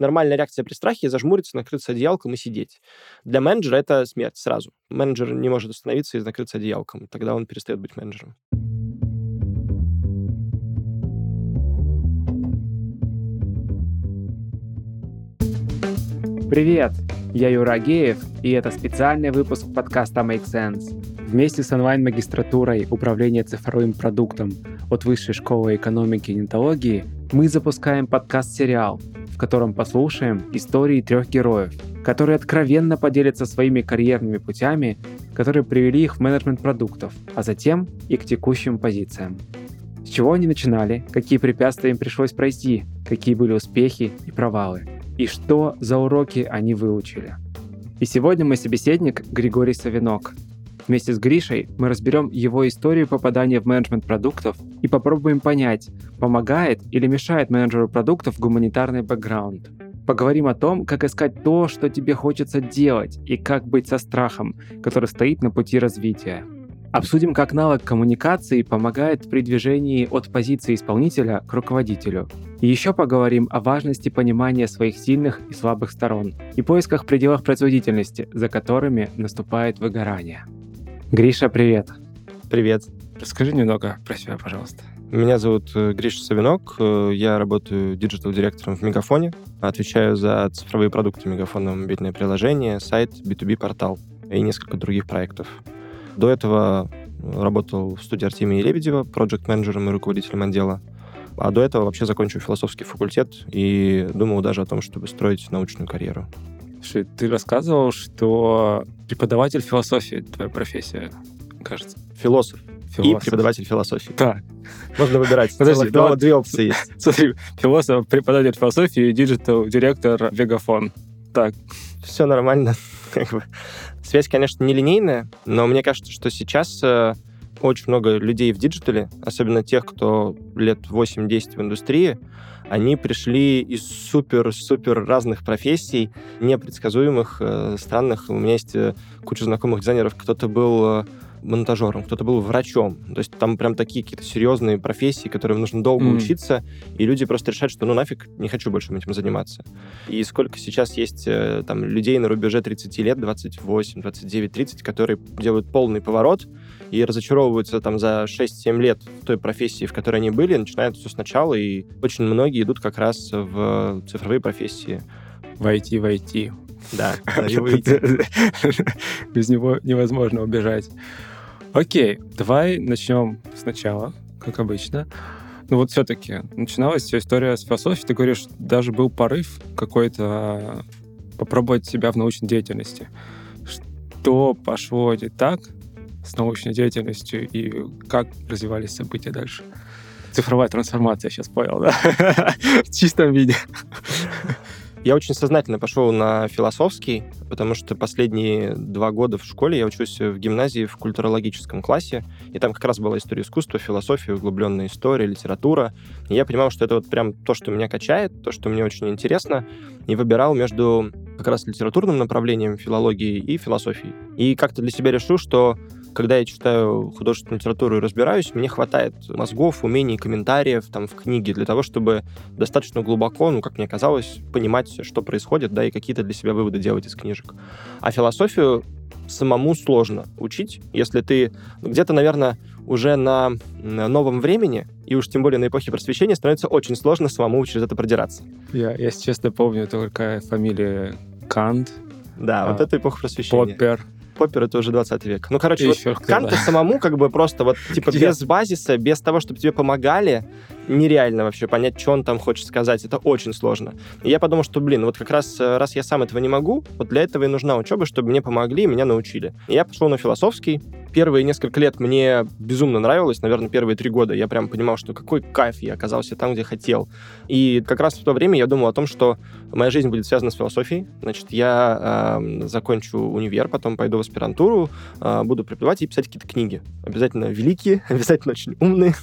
нормальная реакция при страхе зажмуриться, накрыться одеялком и сидеть. Для менеджера это смерть сразу. Менеджер не может остановиться и накрыться одеялком. Тогда он перестает быть менеджером. Привет! Я Юра Геев, и это специальный выпуск подкаста Make Sense. Вместе с онлайн-магистратурой управления цифровым продуктом от Высшей школы экономики и нетологии мы запускаем подкаст-сериал, в котором послушаем истории трех героев, которые откровенно поделятся своими карьерными путями, которые привели их в менеджмент продуктов, а затем и к текущим позициям. С чего они начинали, какие препятствия им пришлось пройти, какие были успехи и провалы – и что за уроки они выучили. И сегодня мой собеседник Григорий Савинок. Вместе с Гришей мы разберем его историю попадания в менеджмент продуктов и попробуем понять, помогает или мешает менеджеру продуктов гуманитарный бэкграунд. Поговорим о том, как искать то, что тебе хочется делать, и как быть со страхом, который стоит на пути развития. Обсудим, как навык коммуникации помогает при движении от позиции исполнителя к руководителю. И еще поговорим о важности понимания своих сильных и слабых сторон и поисках пределов производительности, за которыми наступает выгорание. Гриша, привет. Привет. Расскажи немного про себя, пожалуйста. Меня зовут э, Гриша Савинок, э, я работаю digital-директором в Мегафоне, отвечаю за цифровые продукты Мегафона, мобильное приложение, сайт, B2B-портал и несколько других проектов. До этого работал в студии Артемия Лебедева, проект-менеджером и руководителем отдела. А до этого вообще закончил философский факультет и думал даже о том, чтобы строить научную карьеру. Слушай, ты рассказывал, что преподаватель философии твоя профессия, кажется. Философ. Философ. И преподаватель философии. Так. Можно выбирать. Подожди, два, две опции есть. Смотри, философ, преподаватель философии и digital-директор Мегафон. Так. Все нормально. Связь, конечно, нелинейная, но мне кажется, что сейчас э, очень много людей в digital е, особенно тех, кто лет 8-10 в индустрии, они пришли из супер-супер разных профессий, непредсказуемых, э, странных. У меня есть э, куча знакомых дизайнеров. Кто-то был монтажером, кто-то был врачом. То есть там прям такие какие-то серьезные профессии, которым нужно долго mm. учиться, и люди просто решают, что ну нафиг, не хочу больше этим заниматься. И сколько сейчас есть э, там людей на рубеже 30 лет, 28, 29, 30, которые делают полный поворот и разочаровываются там за 6-7 лет в той профессии, в которой они были, начинают все сначала, и очень многие идут как раз в цифровые профессии. Войти, войти. Да, Без него невозможно убежать. Окей, давай начнем сначала, как обычно. Ну вот все-таки начиналась вся история с философией. Ты говоришь, даже был порыв какой-то а, попробовать себя в научной деятельности. Что пошло не так с научной деятельностью и как развивались события дальше? Цифровая трансформация, сейчас понял, да? В чистом виде. Я очень сознательно пошел на философский, потому что последние два года в школе я учусь в гимназии в культурологическом классе, и там как раз была история искусства, философия, углубленная история, литература. И я понимал, что это вот прям то, что меня качает, то, что мне очень интересно, и выбирал между как раз литературным направлением филологии и философией. И как-то для себя решил, что когда я читаю художественную литературу и разбираюсь, мне хватает мозгов, умений, комментариев там в книге для того, чтобы достаточно глубоко, ну, как мне казалось, понимать, что происходит, да, и какие-то для себя выводы делать из книжек. А философию самому сложно учить, если ты где-то, наверное, уже на новом времени, и уж тем более на эпохе просвещения, становится очень сложно самому через это продираться. Я, я честно помню только фамилия Кант. Да, а, вот это эпоха просвещения. Поппер. Поппер это уже 20 век. Ну, короче, вот Канта да. самому как бы просто вот типа Где? без базиса, без того, чтобы тебе помогали, нереально вообще понять, что он там хочет сказать. Это очень сложно. И я подумал, что, блин, вот как раз э, раз я сам этого не могу, вот для этого и нужна учеба, чтобы мне помогли и меня научили. И я пошел на философский, первые несколько лет мне безумно нравилось, наверное, первые три года я прям понимал, что какой кайф, я оказался там, где хотел. И как раз в то время я думал о том, что моя жизнь будет связана с философией. Значит, я э, закончу универ, потом пойду в аспирантуру, э, буду преподавать и писать какие-то книги. Обязательно великие, обязательно очень умные.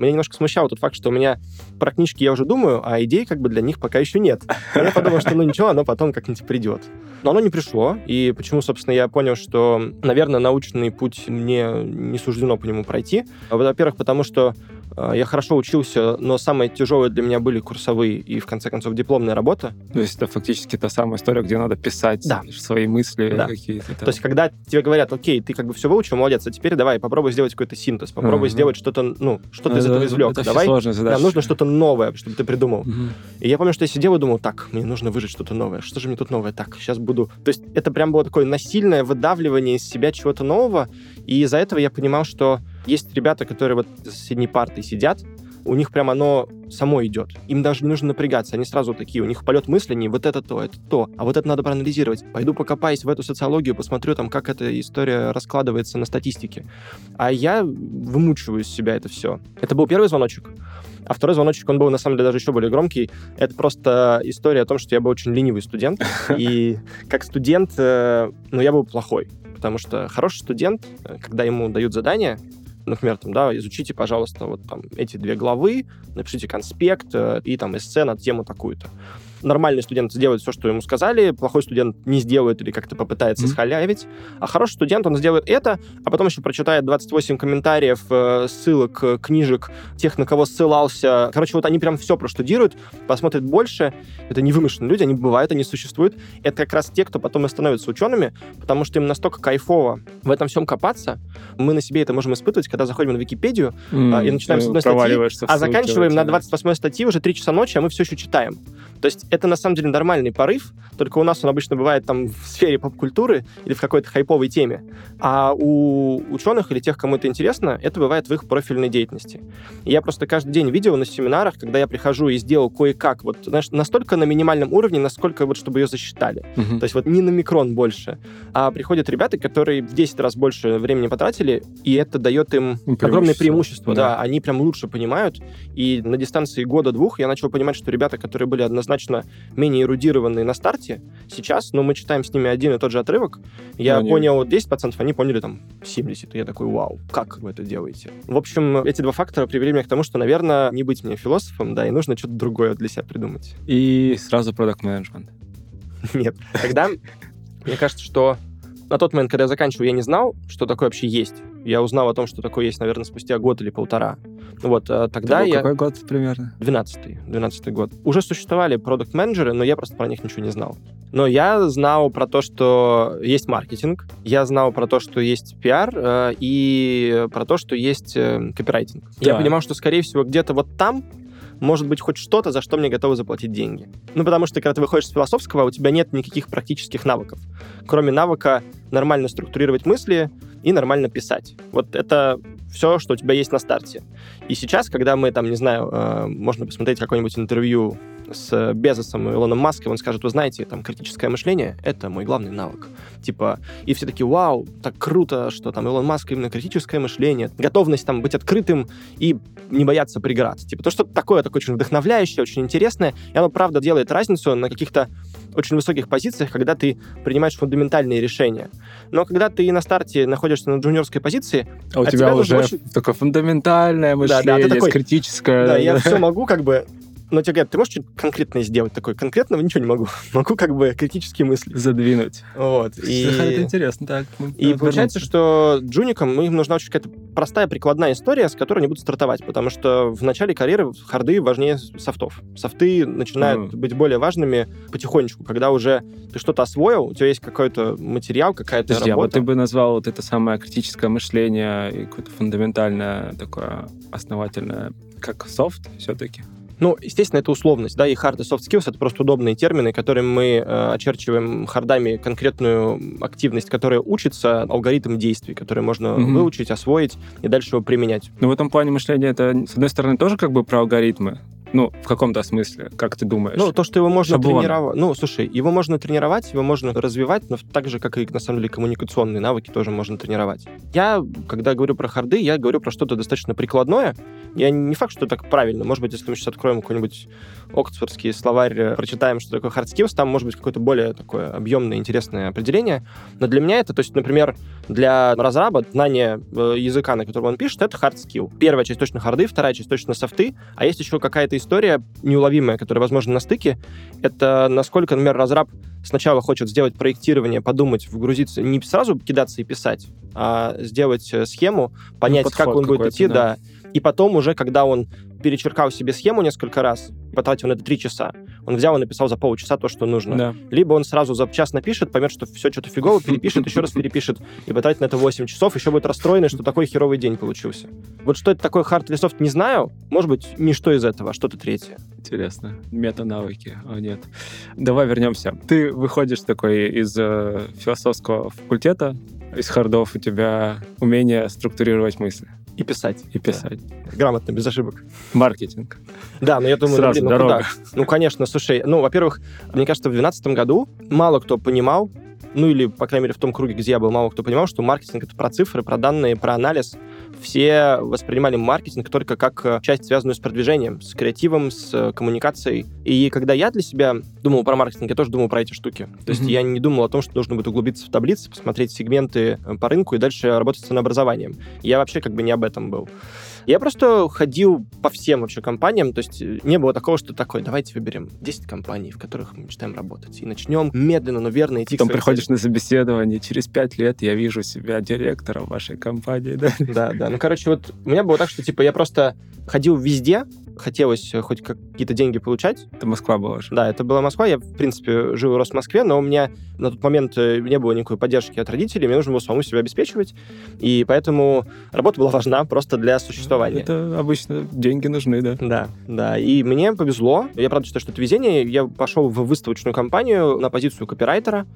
Меня немножко смущал тот факт, что у меня про книжки я уже думаю, а идей как бы для них пока еще нет. Я подумал, что ну ничего, оно потом как-нибудь придет. Но оно не пришло, и почему, собственно, я понял, что, наверное, научный путь мне не суждено по нему пройти. Во-первых, потому что я хорошо учился, но самые тяжелые для меня были курсовые и, в конце концов, дипломная работа. То есть это фактически та самая история, где надо писать да. свои мысли да. какие-то. То есть когда тебе говорят, окей, ты как бы все выучил, молодец, а теперь давай попробуй сделать какой-то синтез, попробуй uh-huh. сделать что-то, ну, что ты из этого извлек. Это давай, нам нужно что-то новое, чтобы ты придумал. Uh-huh. И я помню, что я сидел и думал, так, мне нужно выжить что-то новое. Что же мне тут новое? Так, сейчас буду... То есть это прям было такое насильное выдавливание из себя чего-то нового, и из-за этого я понимал, что есть ребята, которые вот с соседней партой сидят, у них прям оно само идет. Им даже не нужно напрягаться, они сразу такие, у них полет мысли не вот это то, это то, а вот это надо проанализировать. Пойду покопаюсь в эту социологию, посмотрю там, как эта история раскладывается на статистике. А я вымучиваю из себя это все. Это был первый звоночек. А второй звоночек, он был, на самом деле, даже еще более громкий. Это просто история о том, что я был очень ленивый студент. И как студент, э, ну, я был плохой. Потому что хороший студент, э, когда ему дают задание, например, там, да, изучите, пожалуйста, вот там эти две главы, напишите конспект э, и там эссе на тему такую-то нормальный студент сделает все, что ему сказали, плохой студент не сделает или как-то попытается mm-hmm. схалявить, а хороший студент, он сделает это, а потом еще прочитает 28 комментариев, э, ссылок, э, книжек, тех, на кого ссылался. Короче, вот они прям все проштудируют, посмотрят больше. Это не вымышленные люди, они бывают, они существуют. Это как раз те, кто потом и становятся учеными, потому что им настолько кайфово в этом всем копаться. Мы на себе это можем испытывать, когда заходим на Википедию mm, и начинаем с одной статьи, а заканчиваем на 28 статьи уже 3 часа ночи, а мы все еще читаем. То есть это на самом деле нормальный порыв, только у нас он обычно бывает там в сфере поп-культуры или в какой-то хайповой теме. А у ученых или тех, кому это интересно, это бывает в их профильной деятельности. И я просто каждый день видел на семинарах, когда я прихожу и сделал кое-как, вот, знаешь, настолько на минимальном уровне, насколько вот, чтобы ее засчитали. Uh-huh. То есть вот не на микрон больше. А приходят ребята, которые в 10 раз больше времени потратили, и это дает им преимущество. огромное преимущество. Да. да, они прям лучше понимают. И на дистанции года-двух я начал понимать, что ребята, которые были однозначно менее эрудированные на старте, сейчас, но мы читаем с ними один и тот же отрывок, я они... понял 10%, они поняли там 70%. И я такой, вау, как вы это делаете? В общем, эти два фактора привели меня к тому, что, наверное, не быть мне философом, да, и нужно что-то другое для себя придумать. И сразу продукт менеджмент Нет. Тогда, мне кажется, что на тот момент, когда я заканчивал, я не знал, что такое вообще есть. Я узнал о том, что такое есть, наверное, спустя год или полтора. Вот, а тогда Это я... Какой год примерно? 12-й, 12 год. Уже существовали продукт-менеджеры, но я просто про них ничего не знал. Но я знал про то, что есть маркетинг, я знал про то, что есть пиар, э, и про то, что есть э, копирайтинг. Да. Я понимал, что, скорее всего, где-то вот там может быть хоть что-то, за что мне готовы заплатить деньги. Ну, потому что, когда ты выходишь с философского, у тебя нет никаких практических навыков, кроме навыка нормально структурировать мысли и нормально писать. Вот это все, что у тебя есть на старте. И сейчас, когда мы там, не знаю, э, можно посмотреть какое-нибудь интервью с Безосом и Илоном Маском, он скажет, вы знаете, там, критическое мышление — это мой главный навык. Типа, и все такие, вау, так круто, что там Илон Маск именно критическое мышление, готовность там быть открытым и не бояться преград. Типа, то, что такое, такое очень вдохновляющее, очень интересное, и оно, правда, делает разницу на каких-то очень высоких позициях, когда ты принимаешь фундаментальные решения. Но когда ты на старте находишься на джуниорской позиции... А у тебя, тебя уже очень... такое фундаментальное мышление, да, да, такой, критическое. Да, я все могу как бы но тебе говорят, ты можешь что-то конкретное сделать такое? Конкретного ничего не могу. могу как бы критические мысли. Задвинуть. Вот. И... Это интересно, так. И получается, что джуникам им нужна очень какая-то простая прикладная история, с которой они будут стартовать, потому что в начале карьеры харды важнее софтов. Софты начинают mm. быть более важными потихонечку, когда уже ты что-то освоил, у тебя есть какой-то материал, какая-то Подожди, работа. а вот ты бы назвал вот это самое критическое мышление и какое-то фундаментальное такое основательное как софт все-таки? Ну, естественно, это условность, да, и hard и soft skills — это просто удобные термины, которыми мы э, очерчиваем хардами конкретную активность, которая учится, алгоритм действий, который можно mm-hmm. выучить, освоить и дальше его применять. Ну, в этом плане мышления это, с одной стороны, тоже как бы про алгоритмы, ну, в каком-то смысле, как ты думаешь? Ну, то, что его можно Шаблон. тренировать. Ну, слушай, его можно тренировать, его можно развивать, но так же, как и, на самом деле, коммуникационные навыки тоже можно тренировать. Я, когда говорю про харды, я говорю про что-то достаточно прикладное. Я не факт, что так правильно. Может быть, если мы сейчас откроем какой-нибудь оксфордский словарь, э, прочитаем, что такое hard skills, там может быть какое-то более такое объемное, интересное определение. Но для меня это, то есть, например, для разраба знание э, языка, на котором он пишет, это hard skill. Первая часть точно харды, вторая часть точно софты, а есть еще какая-то история неуловимая, которая, возможно, на стыке. Это насколько, например, разраб сначала хочет сделать проектирование, подумать, вгрузиться, не сразу кидаться и писать, а сделать э, схему, понять, ну, как он будет идти, да. да. И потом уже, когда он перечеркал себе схему несколько раз, потратил на это три часа, он взял и написал за полчаса то, что нужно. Да. Либо он сразу за час напишет, поймет, что все что-то фигово, перепишет, еще раз перепишет, и потратит на это 8 часов, еще будет расстроенный, что такой херовый день получился. Вот что это такое hard или soft, не знаю. Может быть, не что из этого, а что-то третье. Интересно. Мета-навыки. О, нет. Давай вернемся. Ты выходишь такой из э, философского факультета, из хардов у тебя умение структурировать мысли. И писать. И писать. Да. Грамотно, без ошибок. Маркетинг. Да, но я думаю, Сразу ну, блин, ну куда? Ну, конечно, слушай, ну, во-первых, мне кажется, в 2012 году мало кто понимал, ну или, по крайней мере, в том круге, где я был, мало кто понимал, что маркетинг — это про цифры, про данные, про анализ. Все воспринимали маркетинг только как э, часть, связанную с продвижением, с креативом, с э, коммуникацией. И когда я для себя думал про маркетинг, я тоже думал про эти штуки. То есть mm-hmm. я не думал о том, что нужно будет углубиться в таблицы, посмотреть сегменты э, по рынку и дальше работать с ценообразованием. Я вообще как бы не об этом был. Я просто ходил по всем вообще компаниям, то есть э, не было такого, что такое, давайте выберем 10 компаний, в которых мы мечтаем работать, и начнем медленно, но верно идти Потом приходишь цели. на собеседование, через 5 лет я вижу себя директором вашей компании, да? Да, да. Ну, короче, вот у меня было так, что, типа, я просто ходил везде, хотелось э, хоть какие-то деньги получать. Это Москва была же. Да, это была Москва. Я, в принципе, жил и рос в Москве, но у меня на тот момент э, не было никакой поддержки от родителей, мне нужно было самому себя обеспечивать, и поэтому работа была важна просто для существования. Это обычно деньги нужны, да? Да, да. И мне повезло. Я правда считаю, что это везение. Я пошел в выставочную компанию на позицию копирайтера.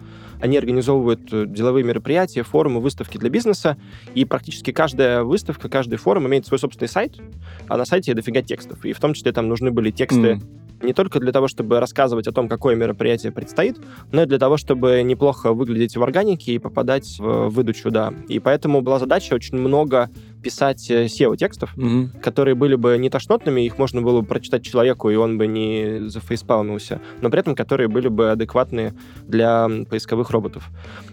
Они организовывают э, деловые мероприятия, форумы, выставки для бизнеса, и практически каждая выставка, каждый форум имеет свой собственный сайт, а на сайте дофига текстов и в том числе там нужны были тексты mm. не только для того, чтобы рассказывать о том, какое мероприятие предстоит, но и для того, чтобы неплохо выглядеть в органике и попадать в выдачу, да. И поэтому была задача очень много писать SEO-текстов, mm-hmm. которые были бы не тошнотными, их можно было бы прочитать человеку, и он бы не зафейспалмился, но при этом которые были бы адекватны для поисковых роботов.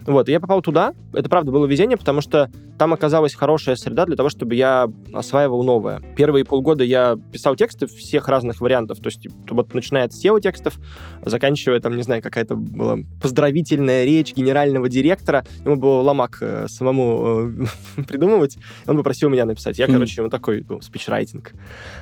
Вот, и я попал туда. Это, правда, было везение, потому что там оказалась хорошая среда для того, чтобы я осваивал новое. Первые полгода я писал тексты всех разных вариантов, то есть вот начиная от SEO-текстов, заканчивая там, не знаю, какая-то была поздравительная речь генерального директора, ему было ломак э, самому э, придумывать, он бы попросил меня написать. Я, короче, ему такой, ну, спичрайтинг.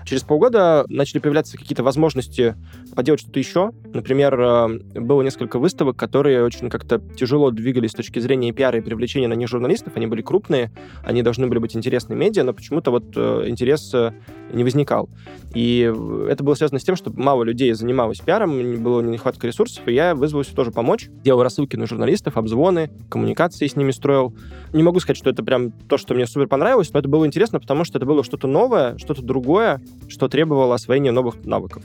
Через полгода начали появляться какие-то возможности поделать что-то еще. Например, э, было несколько выставок, которые очень как-то тяжело двигались с точки зрения пиара и привлечения на них журналистов. Они были крупные, они должны были быть интересны медиа, но почему-то вот э, интерес э, не возникал. И это было связано с тем, что мало людей занималось пиаром, было нехватка ресурсов, и я вызвался тоже помочь. Делал рассылки на журналистов, обзвоны, коммуникации с ними строил. Не могу сказать, что это прям то, что мне супер понравилось, но это было интересно, потому что это было что-то новое, что-то другое, что требовало освоения новых навыков.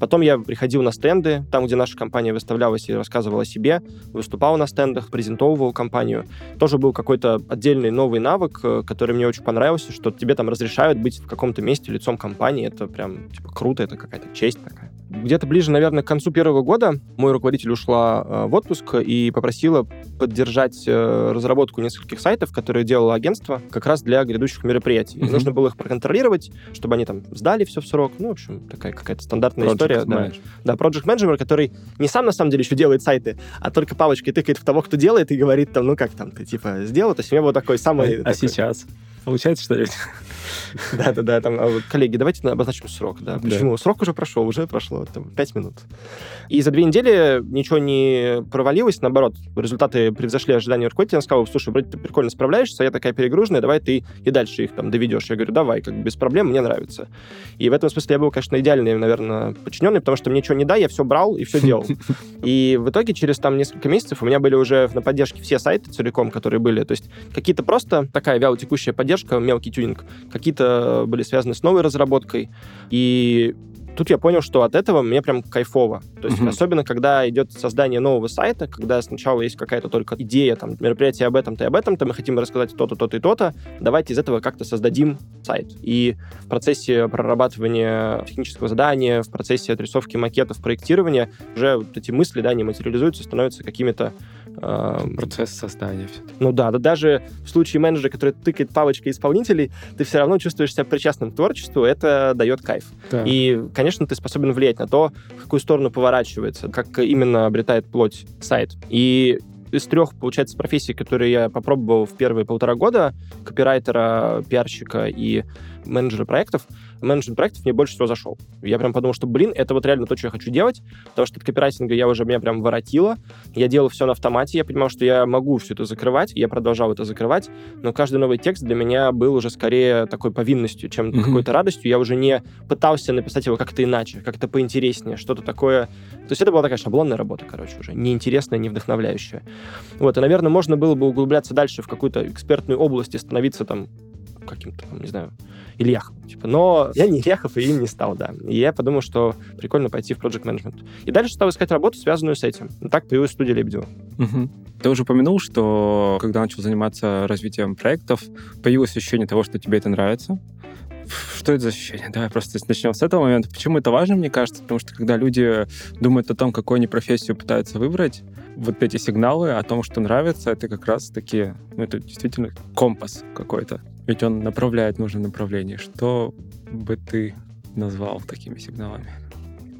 Потом я приходил на стенды, там, где наша компания выставлялась и рассказывала о себе, выступал на стендах, презентовывал компанию. Тоже был какой-то отдельный новый навык, э, который мне очень понравился, что тебе там разрешают быть в каком-то месте лицом компании. Это прям типа круто, это какая-то честь такая. Где-то ближе, наверное, к концу первого года мой руководитель ушла э, в отпуск и попросила поддержать э, разработку нескольких сайтов, которые делало агентство как раз для грядущих мероприятий. Mm-hmm. нужно было их проконтролировать, чтобы они там сдали все в срок. Ну, в общем, такая какая-то стандартная Project история. Да. да, Project Manager, который не сам на самом деле еще делает сайты, а только палочкой тыкает в того, кто делает, и говорит там, ну как там, ты типа сделал. То есть у меня был такой самый... А, а сейчас? Получается что-нибудь? Да-да-да, там, а коллеги, давайте обозначим срок, да. Почему? Срок уже прошел, уже прошло там, 5 минут. И за две недели ничего не провалилось, наоборот, результаты превзошли ожидания руководителя. Он сказал, слушай, вроде ты прикольно справляешься, я такая перегруженная, давай ты и дальше их там доведешь. Я говорю, давай, как бы без проблем, мне нравится. И в этом смысле я был, конечно, идеальный, наверное, подчиненный, потому что мне ничего не дай, я все брал и все делал. И в итоге через там несколько месяцев у меня были уже на поддержке все сайты целиком, которые были. То есть какие-то просто такая вялотекущая поддержка, мелкий тюнинг, какие-то были связаны с новой разработкой. И тут я понял, что от этого мне прям кайфово. То есть, mm-hmm. особенно, когда идет создание нового сайта, когда сначала есть какая-то только идея, там, мероприятие об этом-то и об этом-то, мы хотим рассказать то-то, то-то и то-то, давайте из этого как-то создадим сайт. И в процессе прорабатывания технического задания, в процессе отрисовки макетов, проектирования уже вот эти мысли, да, не материализуются, становятся какими-то Процесс создания. Ну да, да даже в случае менеджера, который тыкает палочкой исполнителей, ты все равно чувствуешь себя причастным к творчеству, это дает кайф. Да. И, конечно, ты способен влиять на то, в какую сторону поворачивается, как именно обретает плоть сайт. И из трех, получается, профессий, которые я попробовал в первые полтора года, копирайтера, пиарщика и менеджера проектов, менеджмент проектов мне больше всего зашел. Я прям подумал, что, блин, это вот реально то, что я хочу делать, потому что от копирайтинга я уже, меня прям воротило, я делал все на автомате, я понимал, что я могу все это закрывать, я продолжал это закрывать, но каждый новый текст для меня был уже скорее такой повинностью, чем mm-hmm. какой-то радостью. Я уже не пытался написать его как-то иначе, как-то поинтереснее, что-то такое. То есть это была такая шаблонная работа, короче, уже неинтересная, не вдохновляющая. Вот, и, наверное, можно было бы углубляться дальше в какую-то экспертную область и становиться там каким-то, не знаю, Ильяхов. Типа. Но я не Ильяхов и им не стал, да. И я подумал, что прикольно пойти в project management. И дальше стал искать работу, связанную с этим. И так появилась студия Лебедева. Угу. Ты уже упомянул, что когда начал заниматься развитием проектов, появилось ощущение того, что тебе это нравится. Что это за ощущение? Давай просто начнем с этого момента. Почему это важно, мне кажется? Потому что когда люди думают о том, какую они профессию пытаются выбрать, вот эти сигналы о том, что нравится, это как раз таки, ну, это действительно компас какой-то. Ведь он направляет нужное направление. Что бы ты назвал такими сигналами?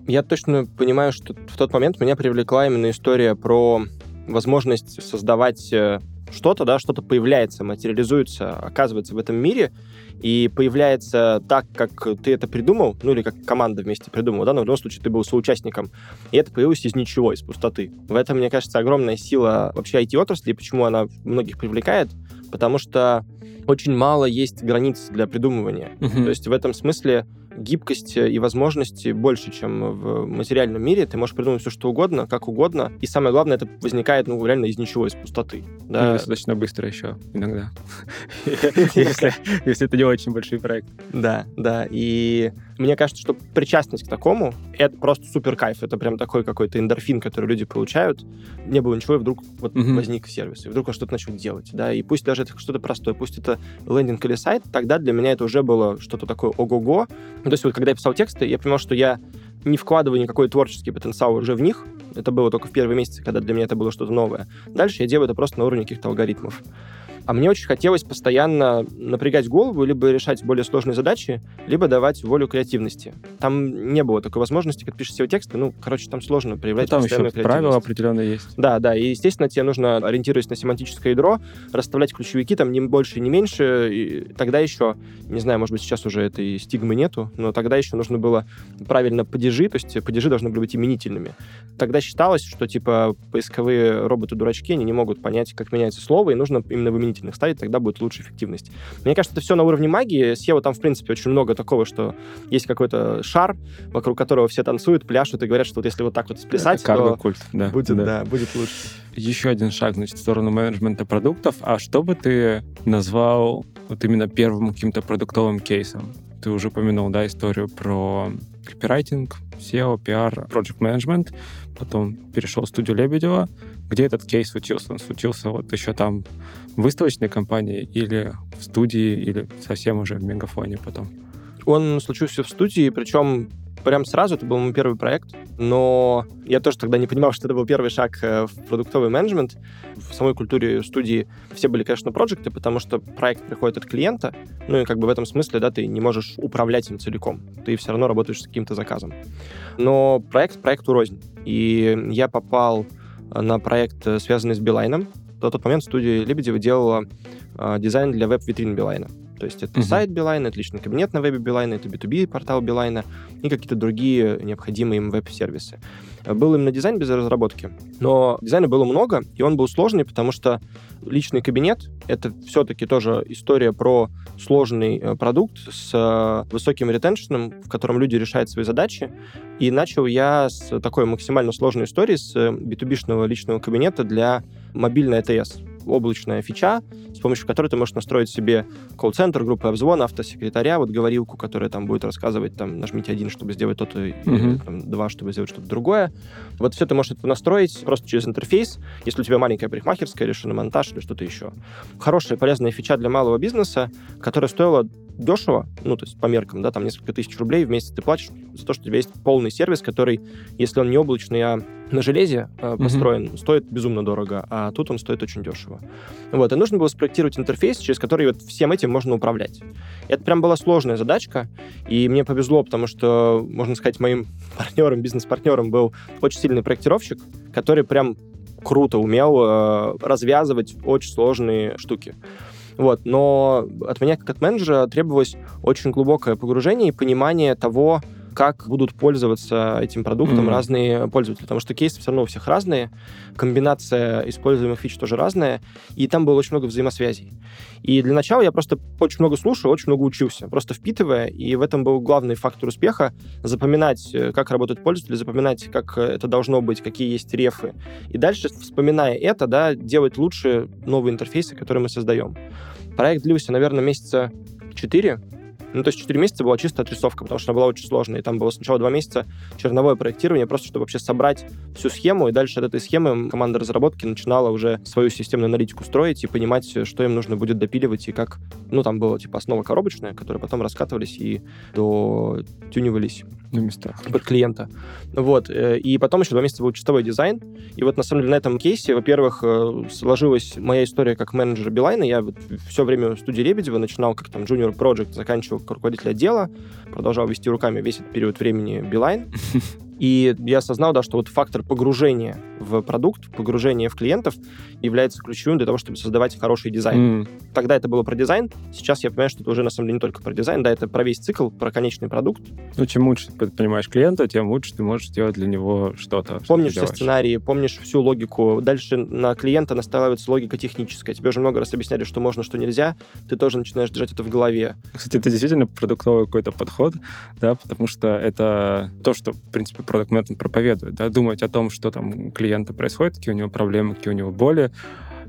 Я точно понимаю, что в тот момент меня привлекла именно история про возможность создавать э, что-то, да, что-то появляется, материализуется, оказывается в этом мире, и появляется так, как ты это придумал, ну или как команда вместе придумала, да, но в любом случае ты был соучастником, и это появилось из ничего, из пустоты. В этом, мне кажется, огромная сила вообще IT-отрасли, почему она многих привлекает, потому что очень мало есть границ для придумывания. Uh-huh. То есть в этом смысле гибкость и возможности больше, чем в материальном мире. Ты можешь придумать все, что угодно, как угодно. И самое главное, это возникает, ну, реально из ничего, из пустоты. Да? И достаточно быстро еще иногда. Если это не очень большой проект. Да, да. И мне кажется, что причастность к такому — это просто супер кайф. Это прям такой какой-то эндорфин, который люди получают. Не было ничего, и вдруг вот mm-hmm. возник сервис, и вдруг он что-то начал делать. Да, и пусть даже это что-то простое, пусть это лендинг или сайт, тогда для меня это уже было что-то такое ого-го. То есть вот когда я писал тексты, я понимал, что я не вкладываю никакой творческий потенциал уже в них. Это было только в первые месяцы, когда для меня это было что-то новое. Дальше я делаю это просто на уровне каких-то алгоритмов. А мне очень хотелось постоянно напрягать голову, либо решать более сложные задачи, либо давать волю креативности. Там не было такой возможности, как пишешь себе тексты, ну, короче, там сложно проявлять ну, там еще правила определенные есть. Да, да, и, естественно, тебе нужно, ориентируясь на семантическое ядро, расставлять ключевики там не больше, не меньше, и тогда еще, не знаю, может быть, сейчас уже этой стигмы нету, но тогда еще нужно было правильно падежи, то есть падежи должны были быть именительными. Тогда считалось, что, типа, поисковые роботы-дурачки, они не могут понять, как меняется слово, и нужно именно в дополнительных ставить, тогда будет лучше эффективность. Мне кажется, это все на уровне магии. SEO там, в принципе, очень много такого, что есть какой-то шар, вокруг которого все танцуют, пляшут и говорят, что вот если вот так вот сплясать, то культ, да, будет, да. Да, будет лучше. Еще один шаг, значит, в сторону менеджмента продуктов. А что бы ты назвал вот именно первым каким-то продуктовым кейсом? Ты уже упомянул, да, историю про копирайтинг, SEO, PR, project management, потом перешел в студию Лебедева. Где этот кейс случился? Он случился вот еще там выставочной компании или в студии, или совсем уже в мегафоне потом? Он случился в студии, причем прям сразу, это был мой первый проект, но я тоже тогда не понимал, что это был первый шаг э, в продуктовый менеджмент. В самой культуре студии все были, конечно, проекты, потому что проект приходит от клиента, ну и как бы в этом смысле, да, ты не можешь управлять им целиком, ты все равно работаешь с каким-то заказом. Но проект проекту рознь. И я попал на проект, э, связанный с Билайном. На тот момент студия Лебедева делала э, дизайн для веб-витрин Билайна. То есть это uh-huh. сайт Билайна, это личный кабинет на вебе Билайна, это B2B портал Билайна и какие-то другие необходимые им веб-сервисы. Был именно дизайн без разработки, но дизайна было много, и он был сложный, потому что личный кабинет — это все-таки тоже история про сложный э, продукт с э, высоким ретеншеном, в котором люди решают свои задачи. И начал я с такой максимально сложной истории, с B2B-шного личного кабинета для мобильной АТС облачная фича, с помощью которой ты можешь настроить себе колл-центр, группы обзвона, автосекретаря, вот говорилку, которая там будет рассказывать, там, нажмите один, чтобы сделать то-то, там, два, чтобы сделать что-то другое. Вот все ты можешь это настроить просто через интерфейс, если у тебя маленькая парикмахерская или шиномонтаж или что-то еще. Хорошая, полезная фича для малого бизнеса, которая стоила дешево, ну, то есть по меркам, да, там несколько тысяч рублей в месяц ты платишь за то, что у тебя есть полный сервис, который, если он не облачный, а на железе э, построен, mm-hmm. стоит безумно дорого, а тут он стоит очень дешево. Вот, и нужно было спроектировать интерфейс, через который вот всем этим можно управлять. Это прям была сложная задачка, и мне повезло, потому что, можно сказать, моим партнером, бизнес-партнером был очень сильный проектировщик, который прям круто умел э, развязывать очень сложные штуки. Вот, но от меня, как от менеджера, требовалось очень глубокое погружение и понимание того, как будут пользоваться этим продуктом mm-hmm. разные пользователи, потому что кейсы все равно у всех разные, комбинация используемых фич тоже разная, и там было очень много взаимосвязей. И для начала я просто очень много слушал, очень много учился, просто впитывая, и в этом был главный фактор успеха — запоминать, э, как работают пользователи, запоминать, как это должно быть, какие есть рефы. И дальше, вспоминая это, да, делать лучше новые интерфейсы, которые мы создаем. Проект длился, наверное, месяца 4, ну, то есть 4 месяца была чисто отрисовка, потому что она была очень сложная. И там было сначала 2 месяца черновое проектирование, просто чтобы вообще собрать всю схему, и дальше от этой схемы команда разработки начинала уже свою системную аналитику строить и понимать, что им нужно будет допиливать и как... Ну, там была, типа, основа коробочная, которая потом раскатывались и дотюнивались на местах. Под клиента. Вот. Э, и потом еще два месяца был чистовой дизайн. И вот, на самом деле, на этом кейсе, во-первых, э, сложилась моя история как менеджера Билайна. Я вот все время в студии Лебедева начинал как там junior project, заканчивал как руководитель отдела, продолжал вести руками весь этот период времени Билайн. И я осознал, да, что вот фактор погружения в продукт, погружения в клиентов является ключевым для того, чтобы создавать хороший дизайн. Mm. Тогда это было про дизайн, сейчас я понимаю, что это уже на самом деле не только про дизайн, да, это про весь цикл, про конечный продукт. Ну, чем лучше ты понимаешь клиента, тем лучше ты можешь сделать для него что-то. Помнишь что все сценарии, помнишь всю логику. Дальше на клиента настраивается логика техническая. Тебе уже много раз объясняли, что можно, что нельзя. Ты тоже начинаешь держать это в голове. Кстати, это действительно продуктовый какой-то подход, да, потому что это то, что, в принципе, продукт менеджмент проповедует, да, думать о том, что там у клиента происходит, какие у него проблемы, какие у него боли,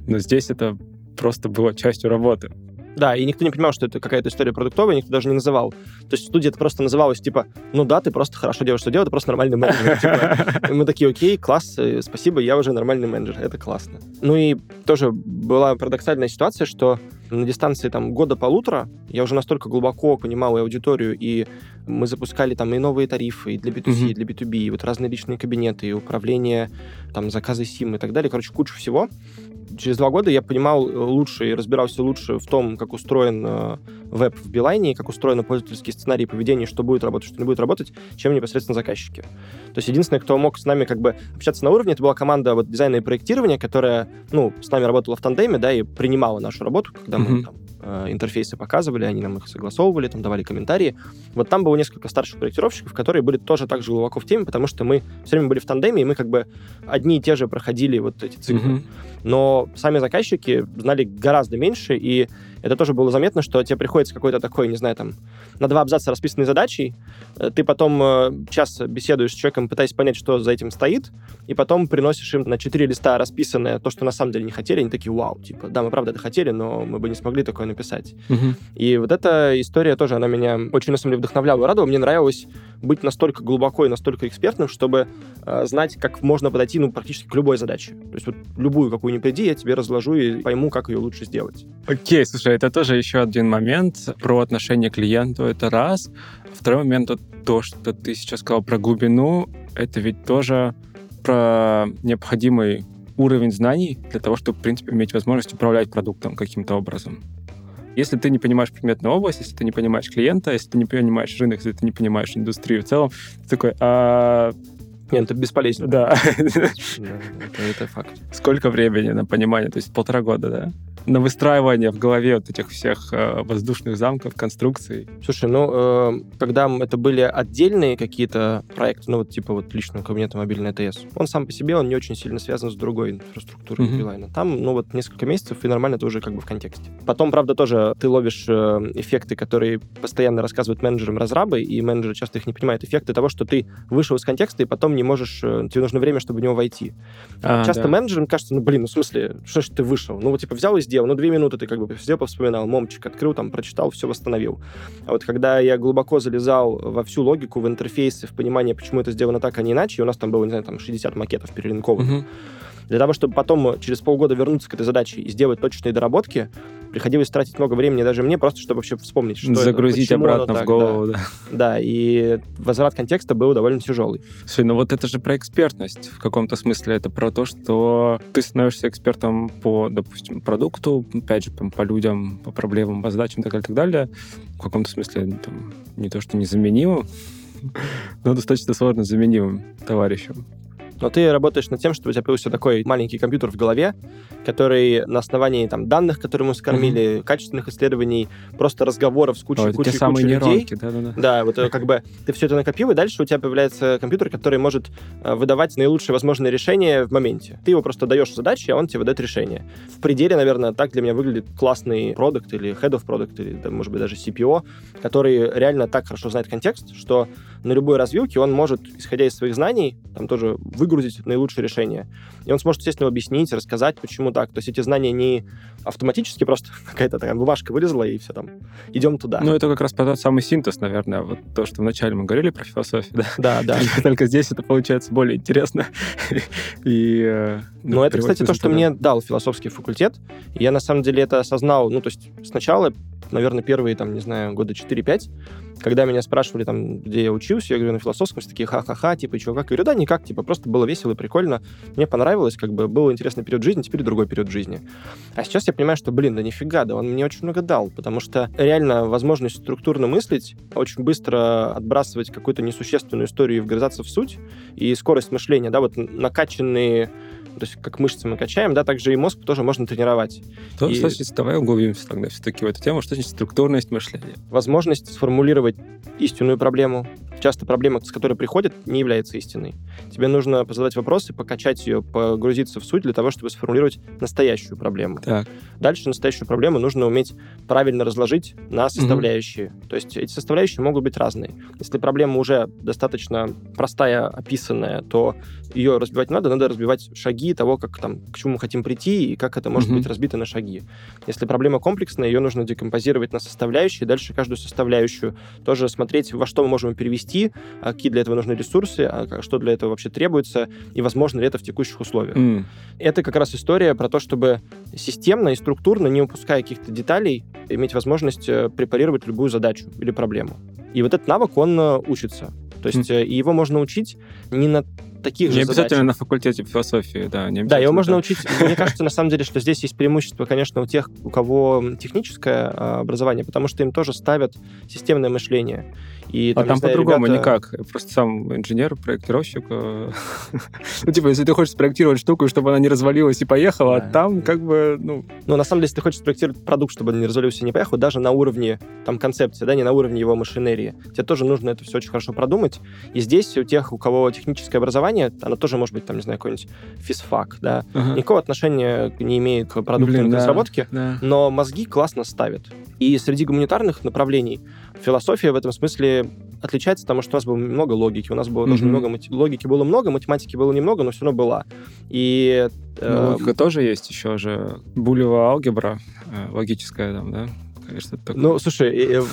но здесь это просто было частью работы. Да, и никто не понимал, что это какая-то история продуктовая, никто даже не называл. То есть в студии это просто называлось, типа, ну да, ты просто хорошо делаешь, что делаешь, ты просто нормальный менеджер. Типа. Мы такие, окей, класс, э, спасибо, я уже нормальный менеджер, это классно. Ну и тоже была парадоксальная ситуация, что на дистанции там года-полутора я уже настолько глубоко понимал и аудиторию, и мы запускали там и новые тарифы и для B2C, mm-hmm. и для B2B, и вот разные личные кабинеты, и управление, там, заказы SIM и так далее. Короче, кучу всего через два года я понимал э, лучше и разбирался лучше в том, как устроен э, веб в Билайне, как устроены пользовательские сценарии поведения, что будет работать, что не будет работать, чем непосредственно заказчики. То есть единственное, кто мог с нами как бы общаться на уровне, это была команда вот дизайна и проектирования, которая, ну, с нами работала в тандеме, да, и принимала нашу работу, когда mm-hmm. мы там э, интерфейсы показывали, они нам их согласовывали, там давали комментарии. Вот там было несколько старших проектировщиков, которые были тоже так же глубоко в теме, потому что мы все время были в тандеме, и мы как бы одни и те же проходили вот эти циклы. Mm-hmm. Но сами заказчики знали гораздо меньше, и это тоже было заметно, что тебе приходится какой-то такой, не знаю, там, на два абзаца расписанной задачей, э, ты потом э, час беседуешь с человеком, пытаясь понять, что за этим стоит, и потом приносишь им на четыре листа расписанное то, что на самом деле не хотели, они такие, вау, типа, да, мы правда это хотели, но мы бы не смогли такое написать. Угу. И вот эта история тоже, она меня очень, на самом деле, вдохновляла и радовала. Мне нравилось быть настолько глубоко и настолько экспертным, чтобы э, знать, как можно подойти, ну, практически к любой задаче. То есть вот любую, какую ни приди, я тебе разложу и пойму, как ее лучше сделать. Окей, слушай, это тоже еще один момент про отношение к клиенту, это раз. Второй момент, то, что ты сейчас сказал про глубину, это ведь тоже про необходимый уровень знаний для того, чтобы, в принципе, иметь возможность управлять продуктом каким-то образом. Если ты не понимаешь предметную область, если ты не понимаешь клиента, если ты не понимаешь рынок, если ты не понимаешь индустрию в целом, ты такой, а нет, это бесполезно. Да. это, это факт. Сколько времени на понимание? То есть полтора года, да? на выстраивание в голове вот этих всех э, воздушных замков, конструкций? Слушай, ну, э, когда это были отдельные какие-то проекты, ну, вот типа вот личного кабинета мобильный АТС, он сам по себе, он не очень сильно связан с другой инфраструктурой. Билайна. Там, ну, вот несколько месяцев, и нормально ты уже как бы в контексте. Потом, правда, тоже ты ловишь э, эффекты, которые постоянно рассказывают менеджерам разрабы, и менеджеры часто их не понимают. Эффекты того, что ты вышел из контекста, и потом не можешь, э, тебе нужно время, чтобы в него войти. А, часто да. менеджерам кажется, ну, блин, ну, в смысле, что ж ты вышел? Ну, вот, типа, взял и сделал. Ну, две минуты ты как бы сидел, повспоминал, момчик открыл, там, прочитал, все восстановил. А вот когда я глубоко залезал во всю логику, в интерфейсы, в понимание, почему это сделано так, а не иначе, и у нас там было, не знаю, там 60 макетов перелинкованных, uh-huh. Для того, чтобы потом через полгода вернуться к этой задаче и сделать точечные доработки, приходилось тратить много времени даже мне просто, чтобы вообще вспомнить, что Загрузить это, обратно так, в голову, да. да. Да, и возврат контекста был довольно тяжелый. Слушай, ну вот это же про экспертность в каком-то смысле. Это про то, что ты становишься экспертом по, допустим, продукту, опять же, по, по людям, по проблемам, по задачам и так далее, так далее. В каком-то смысле там, не то, что незаменимым, но достаточно сложно заменимым товарищем но ты работаешь над тем, чтобы у тебя появился такой маленький компьютер в голове, который на основании там, данных, которые мы скормили, mm-hmm. качественных исследований, просто разговоров с кучей, О, кучей, те самые кучей нейронки, людей. Да, да, да. да, вот э, как бы ты все это накопил, и дальше у тебя появляется компьютер, который может э, выдавать наилучшее возможное решение в моменте. Ты его просто даешь задачи, а он тебе выдает решение. В пределе, наверное, так для меня выглядит классный продукт или head of product, или, да, может быть, даже CPO, который реально так хорошо знает контекст, что на любой развилке он может, исходя из своих знаний, там тоже выгрузить наилучшее решение. И он сможет, естественно, объяснить, рассказать, почему так. То есть эти знания не автоматически просто какая-то такая бумажка вылезла, и все там, идем туда. Ну, это как раз тот самый синтез, наверное, вот то, что вначале мы говорили про философию, да? Да, да. Только здесь это получается более интересно. и, э, ну, это, кстати, то, что мне дал философский факультет. Я, на самом деле, это осознал, ну, то есть сначала, наверное, первые, там, не знаю, года 4-5, когда меня спрашивали, там, где я учился, я говорю, на философском, все такие, ха-ха-ха, типа, чего, как? Я говорю, да, никак, типа, просто было весело и прикольно. Мне понравилось, как бы, был интересный период жизни, теперь другой период жизни. А сейчас я понимаю, что, блин, да нифига, да он мне очень много дал, потому что реально возможность структурно мыслить, очень быстро отбрасывать какую-то несущественную историю и вгрызаться в суть, и скорость мышления, да, вот накачанные то есть как мышцы мы качаем, да, также и мозг тоже можно тренировать. То, и... Кстати, давай углубимся тогда все-таки в эту тему, что значит структурность мышления? Возможность сформулировать истинную проблему, часто проблема, с которой приходит, не является истиной. Тебе нужно позадать вопросы, покачать ее, погрузиться в суть для того, чтобы сформулировать настоящую проблему. Так. Дальше настоящую проблему нужно уметь правильно разложить на составляющие. Mm-hmm. То есть эти составляющие могут быть разные. Если проблема уже достаточно простая, описанная, то ее разбивать надо, надо разбивать шаги того, как там, к чему мы хотим прийти и как это может mm-hmm. быть разбито на шаги. Если проблема комплексная, ее нужно декомпозировать на составляющие, дальше каждую составляющую тоже смотреть, во что мы можем перевести вести, а какие для этого нужны ресурсы, а что для этого вообще требуется, и возможно ли это в текущих условиях. Mm. Это как раз история про то, чтобы системно и структурно, не упуская каких-то деталей, иметь возможность э, препарировать любую задачу или проблему. И вот этот навык, он э, учится. То есть mm. его можно учить не на таких не же Не обязательно задачах. на факультете философии, да. Не да, его можно да. учить. Мне кажется, на самом деле, что здесь есть преимущество, конечно, у тех, у кого техническое а, образование, потому что им тоже ставят системное мышление. И, там, а там по-другому ребята... никак. Просто сам инженер, проектировщик. Э, ну, типа, если ты хочешь спроектировать штуку, чтобы она не развалилась и поехала, а там как бы, ну... Ну, на самом деле, если ты хочешь спроектировать продукт, чтобы он не развалился и не поехал, даже на уровне там концепции, да, не на уровне его машинерии, тебе тоже нужно это все очень хорошо продумать. И здесь у тех, у кого техническое образование, оно тоже может быть, там, не знаю, какой-нибудь физфак, да, ага. никакого отношения не имеет к разработке, да. но мозги классно ставят. И среди гуманитарных направлений философия в этом смысле отличается, потому что у нас было много логики, у нас было mm-hmm. тоже много логики было много, математики было немного, но все равно была. И э, логика тоже есть еще же булева алгебра э, логическая там, да? что такое. Ну, слушай, э,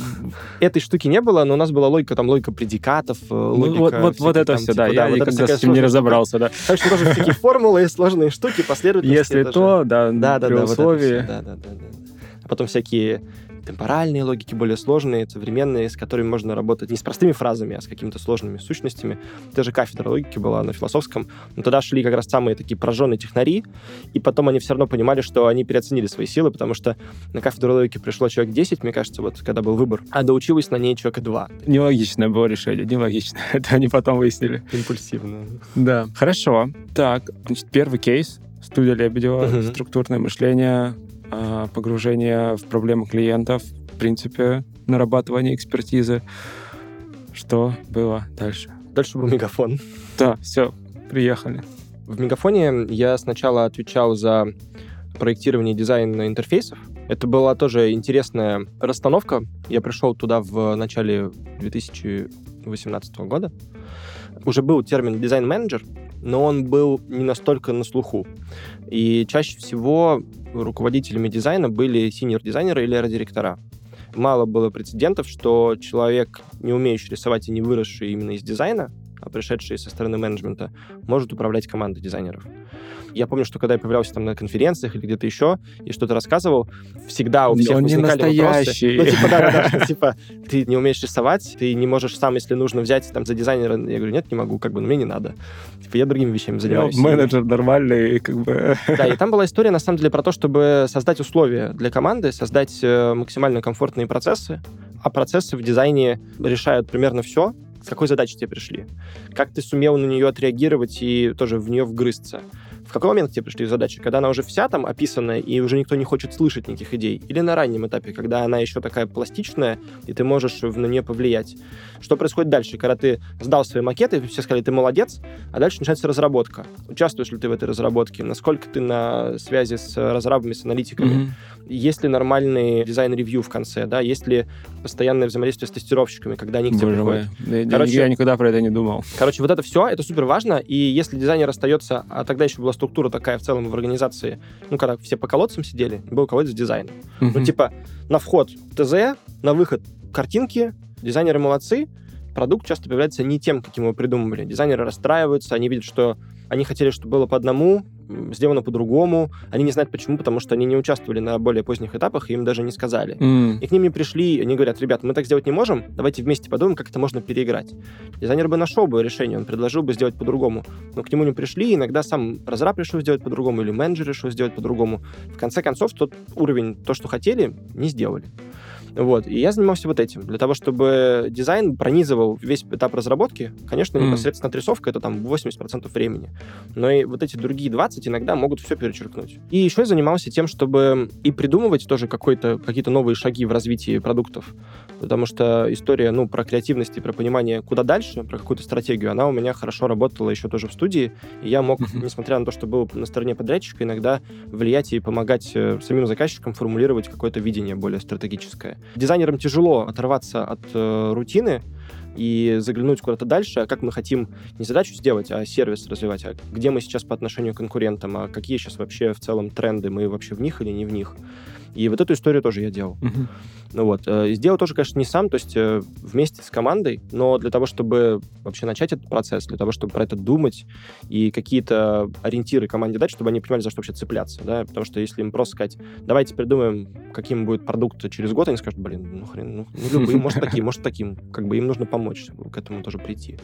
этой штуки не было, но у нас была логика, там, логика предикатов, э, ну, логика... вот, вот, вот это там, все, типа, да, я вот никогда с этим не разобрался, да. Так что тоже такие формулы, сложные штуки, последовательности. Если то, да, да, да, при условии. Да, да, да, да. А потом всякие темпоральные логики, более сложные, современные, с которыми можно работать не с простыми фразами, а с какими-то сложными сущностями. Даже кафедра логики была на философском. Но туда шли как раз самые такие пораженные технари, и потом они все равно понимали, что они переоценили свои силы, потому что на кафедру логики пришло человек 10, мне кажется, вот когда был выбор, а доучилось на ней человека 2. Нелогичное было решение, нелогично. Это они потом выяснили. Импульсивно. Да. Хорошо. Так, значит, первый кейс. Студия Лебедева, uh-huh. структурное мышление, погружение в проблемы клиентов, в принципе, нарабатывание экспертизы. Что было дальше? Дальше был мегафон. Да, все, приехали. В мегафоне я сначала отвечал за проектирование дизайна интерфейсов. Это была тоже интересная расстановка. Я пришел туда в начале 2018 года. Уже был термин дизайн-менеджер, но он был не настолько на слуху. И чаще всего руководителями дизайна были синьор-дизайнеры или арт-директора. Мало было прецедентов, что человек, не умеющий рисовать и не выросший именно из дизайна, а пришедший со стороны менеджмента, может управлять командой дизайнеров. Я помню, что когда я появлялся там на конференциях или где-то еще и что-то рассказывал, всегда у всех Он не возникали настоящий. вопросы. Ну, типа, да, да, да, типа, ты не умеешь рисовать, ты не можешь сам, если нужно, взять там за дизайнера. Я говорю, нет, не могу, как бы, ну, мне не надо. Типа, я другими вещами занимаюсь. менеджер нормальный, как бы... Да, и там была история, на самом деле, про то, чтобы создать условия для команды, создать э, максимально комфортные процессы, а процессы в дизайне решают примерно все, с какой задачей тебе пришли, как ты сумел на нее отреагировать и тоже в нее вгрызться. В какой момент тебе пришли задачи? Когда она уже вся там описанная, и уже никто не хочет слышать никаких идей? Или на раннем этапе, когда она еще такая пластичная, и ты можешь на нее повлиять? Что происходит дальше? Когда ты сдал свои макеты, все сказали, ты молодец, а дальше начинается разработка. Участвуешь ли ты в этой разработке? Насколько ты на связи с разрабами, с аналитиками? Мгм. Есть ли нормальный дизайн-review в конце? Да? Есть ли постоянное взаимодействие с тестировщиками, когда они к тебе Боже приходят? мой. Короче- Я никогда про это не думал. Короче, вот это все, это супер важно, и если дизайнер остается, а тогда еще была структура такая в целом в организации, ну, когда все по колодцам сидели, был колодец дизайн. Ну, Мгм. типа, на вход ТЗ, на выход картинки, дизайнеры молодцы, продукт часто появляется не тем, каким его придумывали. Дизайнеры расстраиваются, они видят, что они хотели, чтобы было по одному, сделано по-другому. Они не знают почему, потому что они не участвовали на более поздних этапах, и им даже не сказали. М. И к ним не пришли, они говорят, ребят, мы так сделать не можем, давайте вместе подумаем, как это можно переиграть. Дизайнер бы нашел бы решение, он предложил бы сделать по-другому, но к нему не пришли, иногда сам разраб решил сделать по-другому, или менеджер решил сделать по-другому. В конце концов, тот уровень, то, что хотели, не сделали. Вот. И я занимался вот этим. Для того, чтобы дизайн пронизывал весь этап разработки, конечно, Мгм. непосредственно отрисовка — это там 80% времени. Но и вот эти другие 20 иногда могут все перечеркнуть. И еще я занимался тем, чтобы и придумывать тоже какой-то, какие-то новые шаги в развитии продуктов. Потому что история, ну, про креативность и про понимание, куда дальше, про какую-то стратегию, она у меня хорошо работала еще тоже в студии. И я мог, Мгм. несмотря на то, что был на стороне подрядчика, иногда влиять и помогать э, самим заказчикам формулировать какое-то видение более стратегическое. Дизайнерам тяжело оторваться от э, рутины и заглянуть куда-то дальше, а как мы хотим не задачу сделать, а сервис развивать, а где мы сейчас по отношению к конкурентам, а какие сейчас вообще в целом тренды, мы вообще в них или не в них. И вот эту историю тоже я делал. Мгм. Ну вот. э, и Сделал тоже, конечно, не сам, то есть э, вместе с командой, но для того, чтобы вообще начать этот процесс, для того, чтобы про это думать и какие-то ориентиры команде дать, чтобы они понимали, за что вообще цепляться, да, потому что если им просто сказать, давайте придумаем, каким будет продукт через год, они скажут, блин, ну хрен, ну, ну любым, может таким, может таким, как бы им нужно помочь к этому тоже прийти.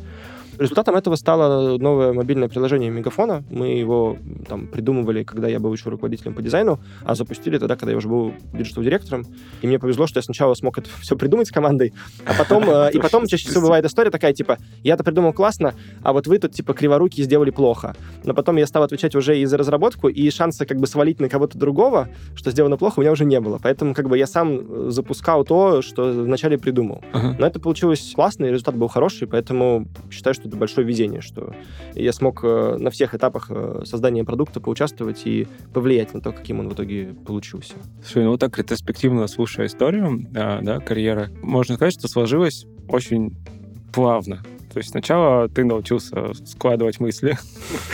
Результатом этого стало новое мобильное приложение Мегафона. Мы его там придумывали, когда я был еще руководителем по дизайну, а запустили тогда, когда я уже был digital-директором. И мне повезло, что я сначала смог это все придумать с командой, а потом, э, и потом чаще всего бывает история такая, типа, я это придумал классно, а вот вы тут, типа, криворуки сделали плохо. Но потом я стал отвечать уже и за разработку, и шанса как бы свалить на кого-то другого, что сделано плохо, у меня уже не было. Поэтому как бы я сам э, запускал то, что вначале придумал. Ага. Но это получилось классно, и результат был хороший, поэтому считаю, что это большое везение, что я смог э, на всех этапах создания продукта поучаствовать и повлиять на то, каким он в итоге получился. Слушай, ну вот так ретроспективно слушая историю, а, да, карьеры, можно сказать, что сложилось очень плавно. То есть сначала ты научился складывать мысли,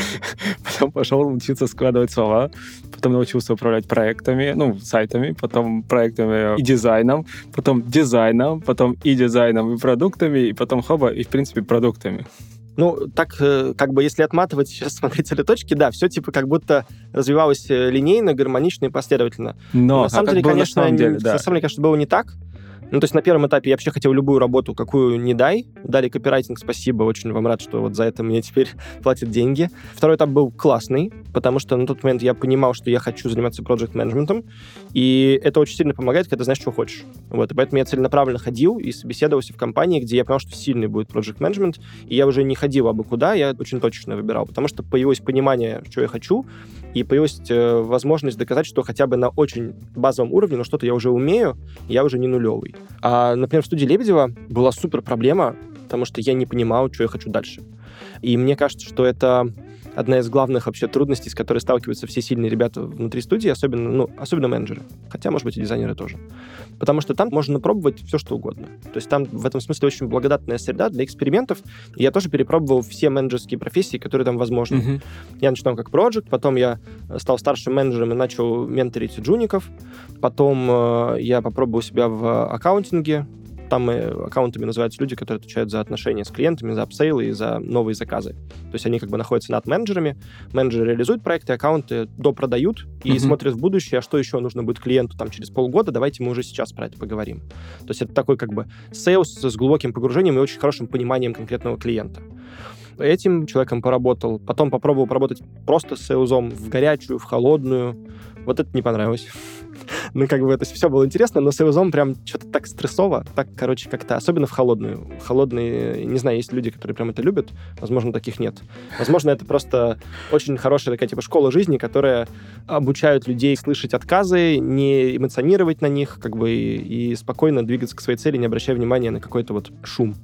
потом пошел учиться складывать слова, потом научился управлять проектами, ну, сайтами, потом проектами и дизайном, потом дизайном, потом и дизайном, и продуктами, и потом хоба, и, в принципе, продуктами. Ну, так, э, как бы, если отматывать сейчас, смотреть цветочки, да, все типа как будто развивалось э, линейно, гармонично и последовательно. Но, на самом а деле, конечно, на самом деле, да. на самом деле, конечно, было не так. Ну, то есть на первом этапе я вообще хотел любую работу, какую не дай. Дали копирайтинг, спасибо, очень вам рад, что вот за это мне теперь платят деньги. Второй этап был классный, потому что на тот момент я понимал, что я хочу заниматься проект менеджментом и это очень сильно помогает, когда ты знаешь, что хочешь. Вот, и поэтому я целенаправленно ходил и собеседовался в компании, где я понял, что сильный будет проект менеджмент, и я уже не ходил абы куда, я очень точно выбирал, потому что появилось понимание, что я хочу, и появилась э, возможность доказать, что хотя бы на очень базовом уровне, но что-то я уже умею, я уже не нулевый. А, например, в студии Лебедева была супер проблема, потому что я не понимал, что я хочу дальше. И мне кажется, что это одна из главных вообще трудностей, с которой сталкиваются все сильные ребята внутри студии, особенно, ну, особенно менеджеры. Хотя, может быть, и дизайнеры тоже. Потому что там можно пробовать все, что угодно. То есть там в этом смысле очень благодатная среда для экспериментов. И я тоже перепробовал все менеджерские профессии, которые там возможны. Мгм. Я начинал как проект, потом я э, стал старшим менеджером и начал менторить джуников. Потом э, я попробовал себя в аккаунтинге, там аккаунтами называются люди, которые отвечают за отношения с клиентами, за upsell ы и за новые заказы. То есть они как бы находятся над менеджерами, менеджеры реализуют проекты, аккаунты допродают и mm-hmm. смотрят в будущее, а что еще нужно будет клиенту там через полгода, давайте мы уже сейчас про это поговорим. То есть это такой как бы sales с глубоким погружением и очень хорошим пониманием конкретного клиента этим человеком поработал, потом попробовал поработать просто с сейлзом в горячую, в холодную. Вот это не понравилось. ну, как бы это все было интересно, но с Эвозом прям что-то так стрессово, так, короче, как-то, особенно в холодную. Холодные, не знаю, есть люди, которые прям это любят, возможно, таких нет. Возможно, это просто очень хорошая такая, типа, школа жизни, которая обучают людей слышать отказы, не эмоционировать на них, как бы, и, и спокойно двигаться к своей цели, не обращая внимания на какой-то вот шум.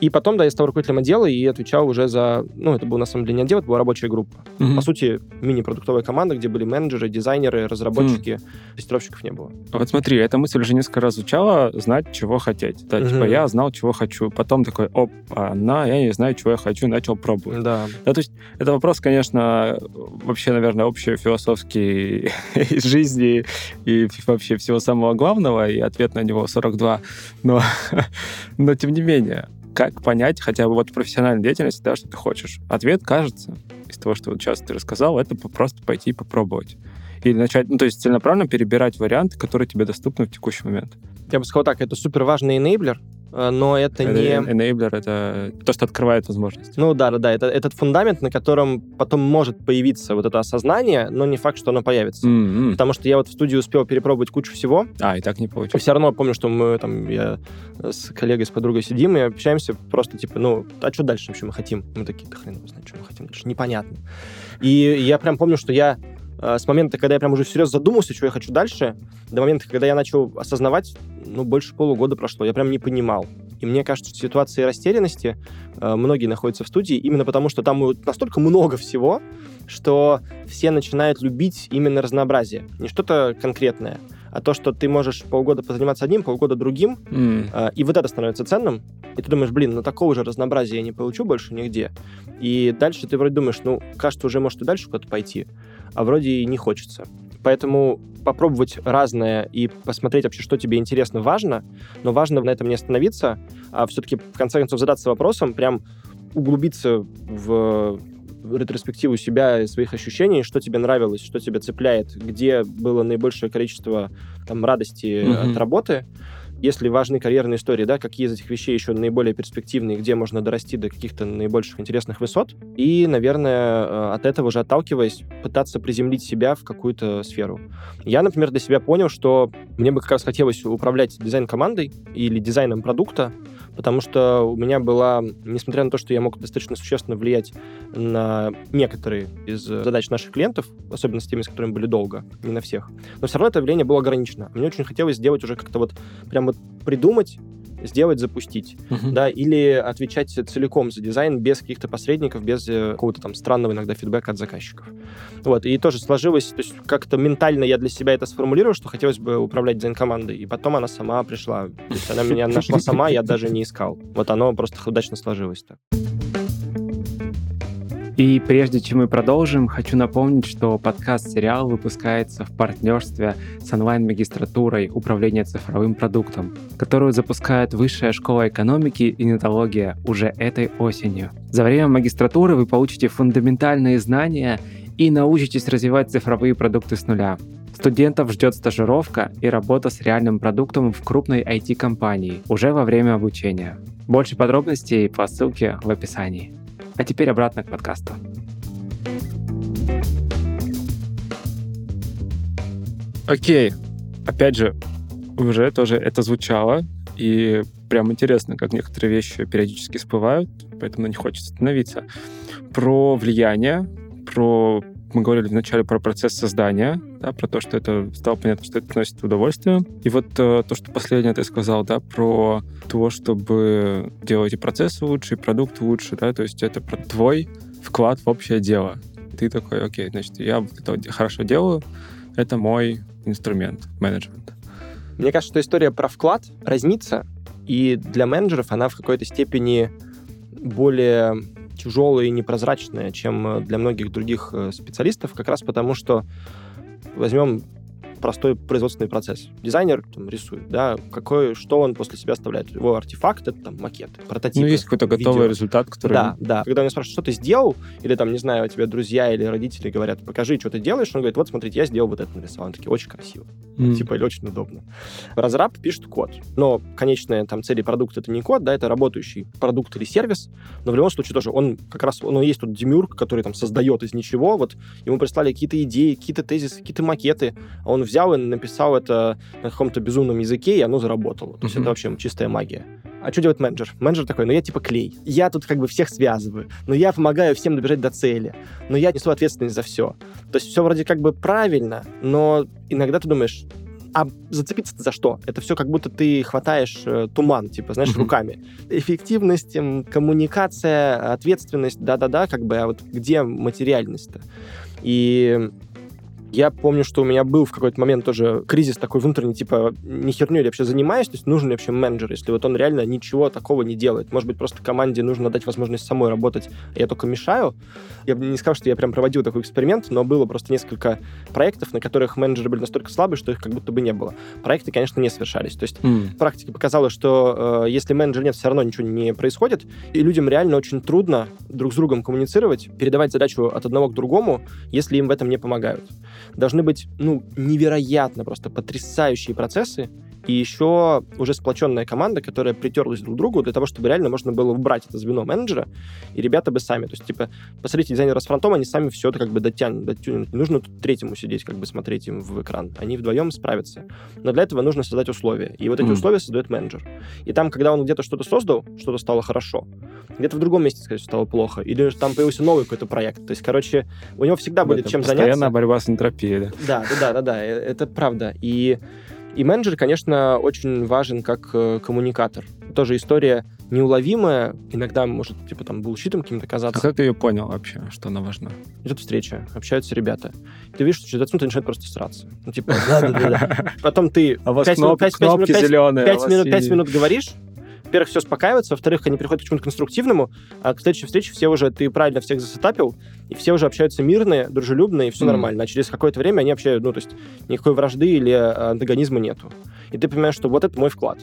И потом, да, я стал руководителем отдела и отвечал уже за... Ну, это был, на самом деле, не отдел, это была рабочая группа. Mm-hmm. По сути, мини-продуктовая команда, где были менеджеры, дизайнеры, разработчики, mm. тестировщиков не было. Вот смотри, эта мысль уже несколько раз звучала, знать, чего хотеть. Да, mm-hmm. типа, я знал, чего хочу. Потом такой, оп, на, я не знаю, чего я хочу, начал пробовать. Да. Да, то есть это вопрос, конечно, вообще, наверное, общий философский из жизни и вообще всего самого главного, и ответ на него 42. Но, но тем не менее, как понять хотя бы вот профессиональной деятельности, да, что ты хочешь? Ответ, кажется, из того, что вот сейчас ты рассказал, это просто пойти и попробовать. Или начать, ну, то есть целенаправленно перебирать варианты, которые тебе доступны в текущий момент. Я бы сказал так, это супер важный enabler, но это, это не... Enabler — это то, что открывает возможности. Ну да, да, да. Это этот фундамент, на котором потом может появиться вот это осознание, но не факт, что оно появится. Mm-hmm. Потому что я вот в студии успел перепробовать кучу всего. А, и так не получилось. Все равно помню, что мы там, я с коллегой, с подругой сидим и общаемся просто типа, ну, а что дальше вообще мы хотим? Мы такие, да хрен его знает, что мы хотим дальше. Непонятно. И я прям помню, что я э, с момента, когда я прям уже всерьез задумался, что я хочу дальше, до момента, когда я начал осознавать, ну, больше полугода прошло. Я прям не понимал. И мне кажется, что в ситуации растерянности э, многие находятся в студии именно потому, что там настолько много всего, что все начинают любить именно разнообразие. Не что-то конкретное, а то, что ты можешь полгода позаниматься одним, полгода другим, mm. э, и вот это становится ценным, и ты думаешь, блин, ну такого же разнообразия я не получу больше нигде. И дальше ты вроде думаешь, ну, кажется, уже может и дальше куда-то пойти, а вроде и не хочется. Поэтому попробовать разное и посмотреть вообще, что тебе интересно, важно, но важно на этом не остановиться, а все-таки в конце концов задаться вопросом, прям углубиться в ретроспективу себя и своих ощущений, что тебе нравилось, что тебя цепляет, где было наибольшее количество там, радости mm-hmm. от работы, если важны карьерные истории, да, какие из этих вещей еще наиболее перспективные, где можно дорасти до каких-то наибольших интересных высот. И, наверное, э, от этого уже отталкиваясь, пытаться приземлить себя в какую-то сферу. Я, например, для себя понял, что мне бы как раз хотелось управлять дизайн-командой или дизайном продукта, потому что у меня была, несмотря на то, что я мог достаточно существенно влиять на некоторые из задач наших клиентов, особенно с теми, с которыми были долго, не на всех, но все равно это влияние было ограничено. Мне очень хотелось сделать уже как-то вот прям вот придумать сделать, запустить, uh-huh. да, или отвечать целиком за дизайн без каких-то посредников, без э, какого-то там странного иногда фидбэка от заказчиков. Вот, и тоже сложилось, то есть как-то ментально я для себя это сформулировал, что хотелось бы управлять дизайн-командой, и потом она сама пришла. То есть она меня нашла сама, я даже не искал. Вот оно просто удачно сложилось так. И прежде чем мы продолжим, хочу напомнить, что подкаст-сериал выпускается в партнерстве с онлайн-магистратурой управления цифровым продуктом, которую запускает Высшая школа экономики и нетология уже этой осенью. За время магистратуры вы получите фундаментальные знания и научитесь развивать цифровые продукты с нуля. Студентов ждет стажировка и работа с реальным продуктом в крупной IT-компании уже во время обучения. Больше подробностей по ссылке в описании. А теперь обратно к подкасту. Окей. Опять же, уже тоже это звучало, и прям интересно, как некоторые вещи периодически всплывают, поэтому них хочется остановиться. Про влияние, про мы говорили вначале про процесс создания, да, про то, что это стало понятно, что это приносит удовольствие. И вот э, то, что последнее ты сказал, да, про то, чтобы делать и процессы лучше, и продукт лучше, да, то есть это про твой вклад в общее дело. Ты такой, окей, значит, я это хорошо делаю, это мой инструмент, менеджмент. Мне кажется, что история про вклад разнится, и для менеджеров она в какой-то степени более тяжелая и непрозрачная, чем для многих других э, специалистов, как раз потому, что возьмем простой производственный процесс. Дизайнер там, рисует, да, какой, что он после себя оставляет. Его артефакт — это там макет, прототип. Ну, есть какой-то готовый видео. результат, который... Да, да. Когда меня спрашивают, что ты сделал, или там, не знаю, тебе друзья или родители говорят, покажи, что ты делаешь, он говорит, вот, смотрите, я сделал вот это нарисовал. Он такие, очень красиво. Mm. Типа, или очень удобно. Разраб пишет код. Но конечная там цель продукта — это не код, да, это работающий продукт или сервис, но в любом случае тоже он как раз, он есть тут демюрк, который там создает из ничего, вот ему прислали какие-то идеи, какие-то тезисы, какие-то макеты, а он взял и написал это на каком-то безумном языке, и оно заработало. То есть mm-hmm. это вообще чистая магия. А что делает менеджер? Менеджер такой, ну я типа клей. Я тут как бы всех связываю, но я помогаю всем добежать до цели, но я несу ответственность за все. То есть все вроде как бы правильно, но иногда ты думаешь, а зацепиться за что? Это все как будто ты хватаешь э, туман, типа, знаешь, mm-hmm. руками. Эффективность, коммуникация, ответственность, да-да-да, как бы, а вот где материальность-то? И я помню, что у меня был в какой-то момент тоже кризис такой внутренний, типа, не херню я вообще занимаюсь, то есть нужен ли вообще менеджер, если вот он реально ничего такого не делает. Может быть, просто команде нужно дать возможность самой работать, а я только мешаю. Я бы не сказал, что я прям проводил такой эксперимент, но было просто несколько проектов, на которых менеджеры были настолько слабы, что их как будто бы не было. Проекты, конечно, не совершались. То есть mm. практика показала, что э, если менеджера нет, все равно ничего не происходит, и людям реально очень трудно друг с другом коммуницировать, передавать задачу от одного к другому, если им в этом не помогают должны быть, ну, невероятно просто потрясающие процессы, и еще уже сплоченная команда, которая притерлась друг к другу для того, чтобы реально можно было убрать это звено менеджера, и ребята бы сами, то есть, типа, посмотрите, дизайнеры с фронтом, они сами все это как бы дотянут, дотянут. Не нужно тут третьему сидеть, как бы смотреть им в экран. Они вдвоем справятся. Но для этого нужно создать условия. И вот эти mm. условия создает менеджер. И там, когда он где-то что-то создал, что-то стало хорошо, где-то в другом месте, сказать, стало плохо, или там появился новый какой-то проект. То есть, короче, у него всегда будет чем заняться. Постоянная борьба с энтропией, да? Да, да, да, да, да, э, это правда. И и менеджер, конечно, очень важен как э, коммуникатор. Тоже история неуловимая, иногда может, типа, там, булщитом каким-то казаться. А как ты ее понял вообще, что она важна? Идет встреча, общаются ребята. ты видишь, что через 20 минут начинает просто сраться. Ну, типа, да-да-да. Потом ты а у вас 5 кноп, минут, 5, кнопки 5, зеленые. 5 минут, 5 минут говоришь, во-первых, все успокаивается, во-вторых, они приходят к чему-то конструктивному, а к следующей встрече все уже, ты правильно всех засетапил, и все уже общаются мирные, дружелюбные, и все mm. нормально. А через какое-то время они общаются, ну, то есть никакой вражды или а, антагонизма нету. И ты понимаешь, что вот это мой вклад.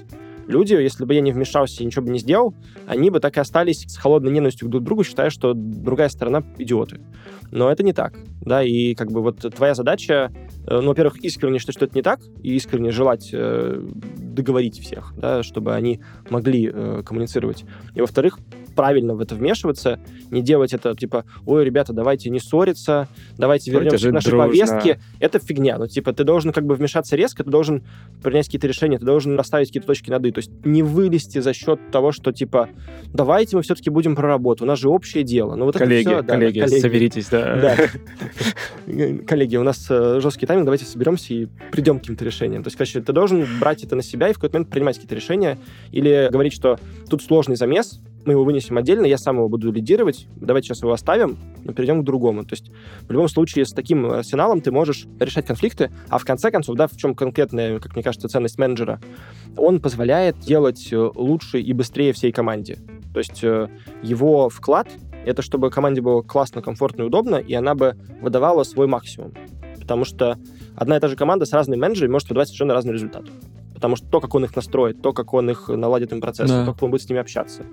Люди, если бы я не вмешался и ничего бы не сделал, они бы так и остались с холодной ненавистью друг к другу, считая, что другая сторона идиоты. Но это не так, да, и как бы вот твоя задача, э, ну, во-первых, искренне считать, что это не так, и искренне желать э, договорить всех, да, чтобы они могли э, коммуницировать. И, во-вторых, правильно в это вмешиваться, не делать это типа, ой, ребята, давайте не ссориться, давайте вернемся к нашей дружно. повестке. Это фигня. Ну, типа, ты должен как бы вмешаться резко, ты должен принять какие-то решения, ты должен расставить какие-то точки над «и». То есть не вылезти за счет того, что типа, давайте мы все-таки будем про работу, у нас же общее дело. Ну, вот коллеги, это все, коллеги, да, коллеги, соберитесь, да. да. Коллеги, у нас э, жесткий тайминг, давайте соберемся и придем к каким-то решениям. То есть, короче, ты должен брать это на себя и в какой-то момент принимать какие-то решения или говорить, что тут сложный замес, мы его вынесем отдельно, я сам его буду лидировать, давайте сейчас его оставим, но перейдем к другому. То есть в любом случае с таким арсеналом ты можешь решать конфликты, а в конце концов, да, в чем конкретная, как мне кажется, ценность менеджера, он позволяет делать э, лучше и быстрее всей команде. То есть э, его вклад — это чтобы команде было классно, комфортно и удобно, и она бы выдавала свой максимум. Потому что одна и та же команда с разными менеджерами может выдавать совершенно разный результат потому что то, как он их настроит, то, как он их наладит им процесс, да. то, как он будет с ними общаться.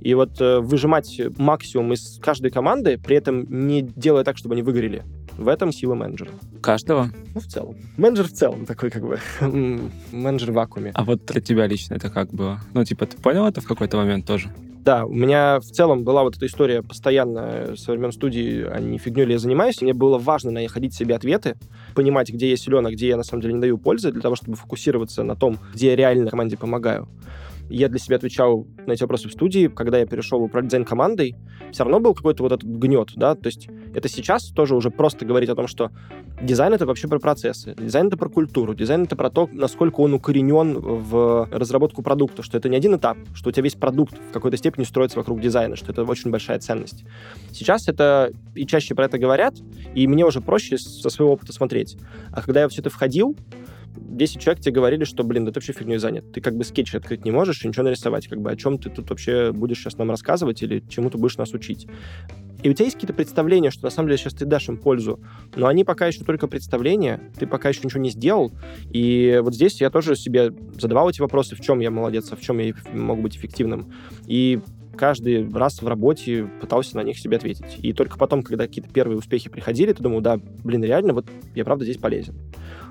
И вот э, выжимать максимум из каждой команды, при этом не делая так, чтобы они выгорели. В этом сила менеджера. Каждого? Ну, в целом. Менеджер в целом такой, как бы, менеджер в вакууме. А вот для тебя лично это как было? Ну, типа, ты понял это в какой-то момент тоже? Да, у меня в целом была вот эта история постоянно со времен студии, а не фигней ли я занимаюсь. Мне было важно находить себе ответы, понимать, где я силен, а где я на самом деле не даю пользы, для того, чтобы фокусироваться на том, где я реально команде помогаю. Я для себя отвечал на эти вопросы в студии. Когда я перешел управлять дизайн-командой, все равно был какой-то вот этот гнет, да, то есть это сейчас тоже уже просто говорить о том, что дизайн — это вообще про процессы, дизайн — это про культуру, дизайн — это про то, насколько он укоренен в разработку продукта, что это не один этап, что у тебя весь продукт в какой-то степени строится вокруг дизайна, что это очень большая ценность. Сейчас это и чаще про это говорят, и мне уже проще со своего опыта смотреть. А когда я все это входил, 10 человек тебе говорили, что, блин, да ты вообще фигней занят. Ты как бы скетч открыть не можешь и ничего нарисовать. Как бы о чем ты тут вообще будешь сейчас нам рассказывать или чему ты будешь нас учить. И у тебя есть какие-то представления, что на самом деле сейчас ты дашь им пользу, но они пока еще только представления, ты пока еще ничего не сделал. И вот здесь я тоже себе задавал эти вопросы, в чем я молодец, а в чем я могу быть эффективным. И каждый раз в работе пытался на них себе ответить. И только потом, когда какие-то первые успехи приходили, ты думал, да, блин, реально, вот я правда здесь полезен.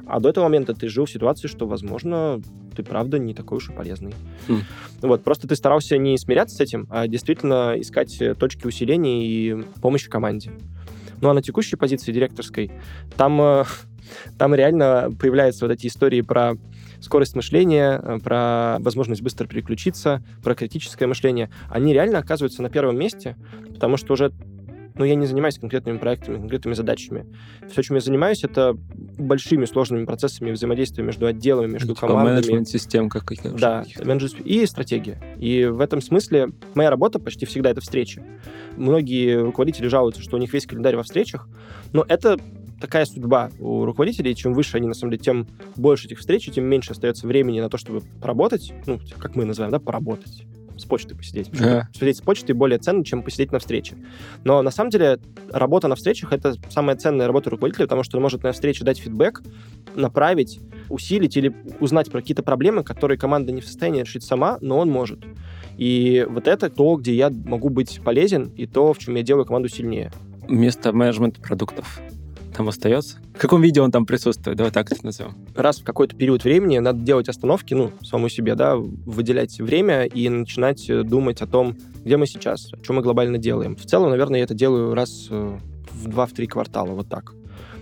А до этого момента ты жил в ситуации, что, возможно, ты правда не такой уж и полезный. Mm. Вот, просто ты старался не смиряться с этим, а действительно искать точки усиления и помощи команде. Ну а на текущей позиции директорской, там, э, там реально появляются вот эти истории про скорость мышления, э, про возможность быстро переключиться, про критическое мышление. Они реально оказываются на первом месте, потому что уже но я не занимаюсь конкретными проектами, конкретными задачами. Все, чем я занимаюсь, это большими сложными процессами взаимодействия между отделами, между типа командами. менеджмент-систем каких-то. Да, менеджмент и стратегия. И в этом смысле моя работа почти всегда это встречи. Многие руководители жалуются, что у них весь календарь во встречах, но это такая судьба у руководителей. Чем выше они, на самом деле, тем больше этих встреч, тем меньше остается времени на то, чтобы поработать, ну, как мы называем, да, поработать с почтой посидеть. Yeah. Посидеть с почтой более ценно, чем посидеть на встрече. Но на самом деле работа на встречах — это самая ценная работа руководителя, потому что он может на встрече дать фидбэк, направить, усилить или узнать про какие-то проблемы, которые команда не в состоянии решить сама, но он может. И вот это то, где я могу быть полезен, и то, в чем я делаю команду сильнее. Место менеджмента продуктов там остается? В каком виде он там присутствует? Давай так это назовем. Раз в какой-то период времени надо делать остановки, ну, самому себе, да, выделять время и начинать э, думать о том, где мы сейчас, что мы глобально делаем. В целом, наверное, я это делаю раз э, в два-три квартала, вот так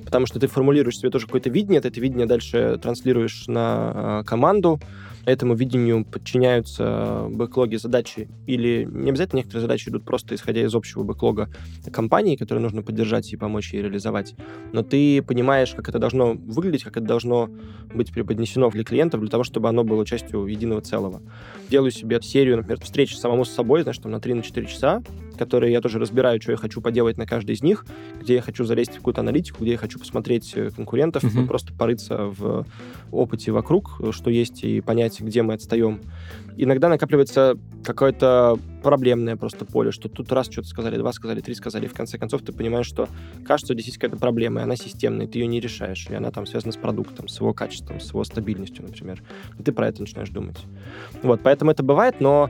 потому что ты формулируешь себе тоже какое-то видение, ты это видение дальше транслируешь на э, команду, этому видению подчиняются бэклоги задачи, или не обязательно некоторые задачи идут просто исходя из общего бэклога компании, которую нужно поддержать и помочь ей реализовать, но ты понимаешь, как это должно выглядеть, как это должно быть преподнесено для клиентов, для того, чтобы оно было частью единого целого. Делаю себе серию, например, встреч самому с собой, знаешь, там на 3-4 часа, которые я тоже разбираю, что я хочу поделать на каждой из них, где я хочу залезть в какую-то аналитику, где я хочу посмотреть э, конкурентов, mm-hmm. просто порыться в опыте вокруг, что есть, и понять, где мы отстаем. Иногда накапливается какое-то проблемное просто поле, что тут раз что-то сказали, два сказали, три сказали, и в конце концов ты понимаешь, что кажется, здесь есть какая-то проблема, и она системная, и ты ее не решаешь, и она там связана с продуктом, с его качеством, с его стабильностью, например. И ты про это начинаешь думать. Вот, поэтому это бывает, но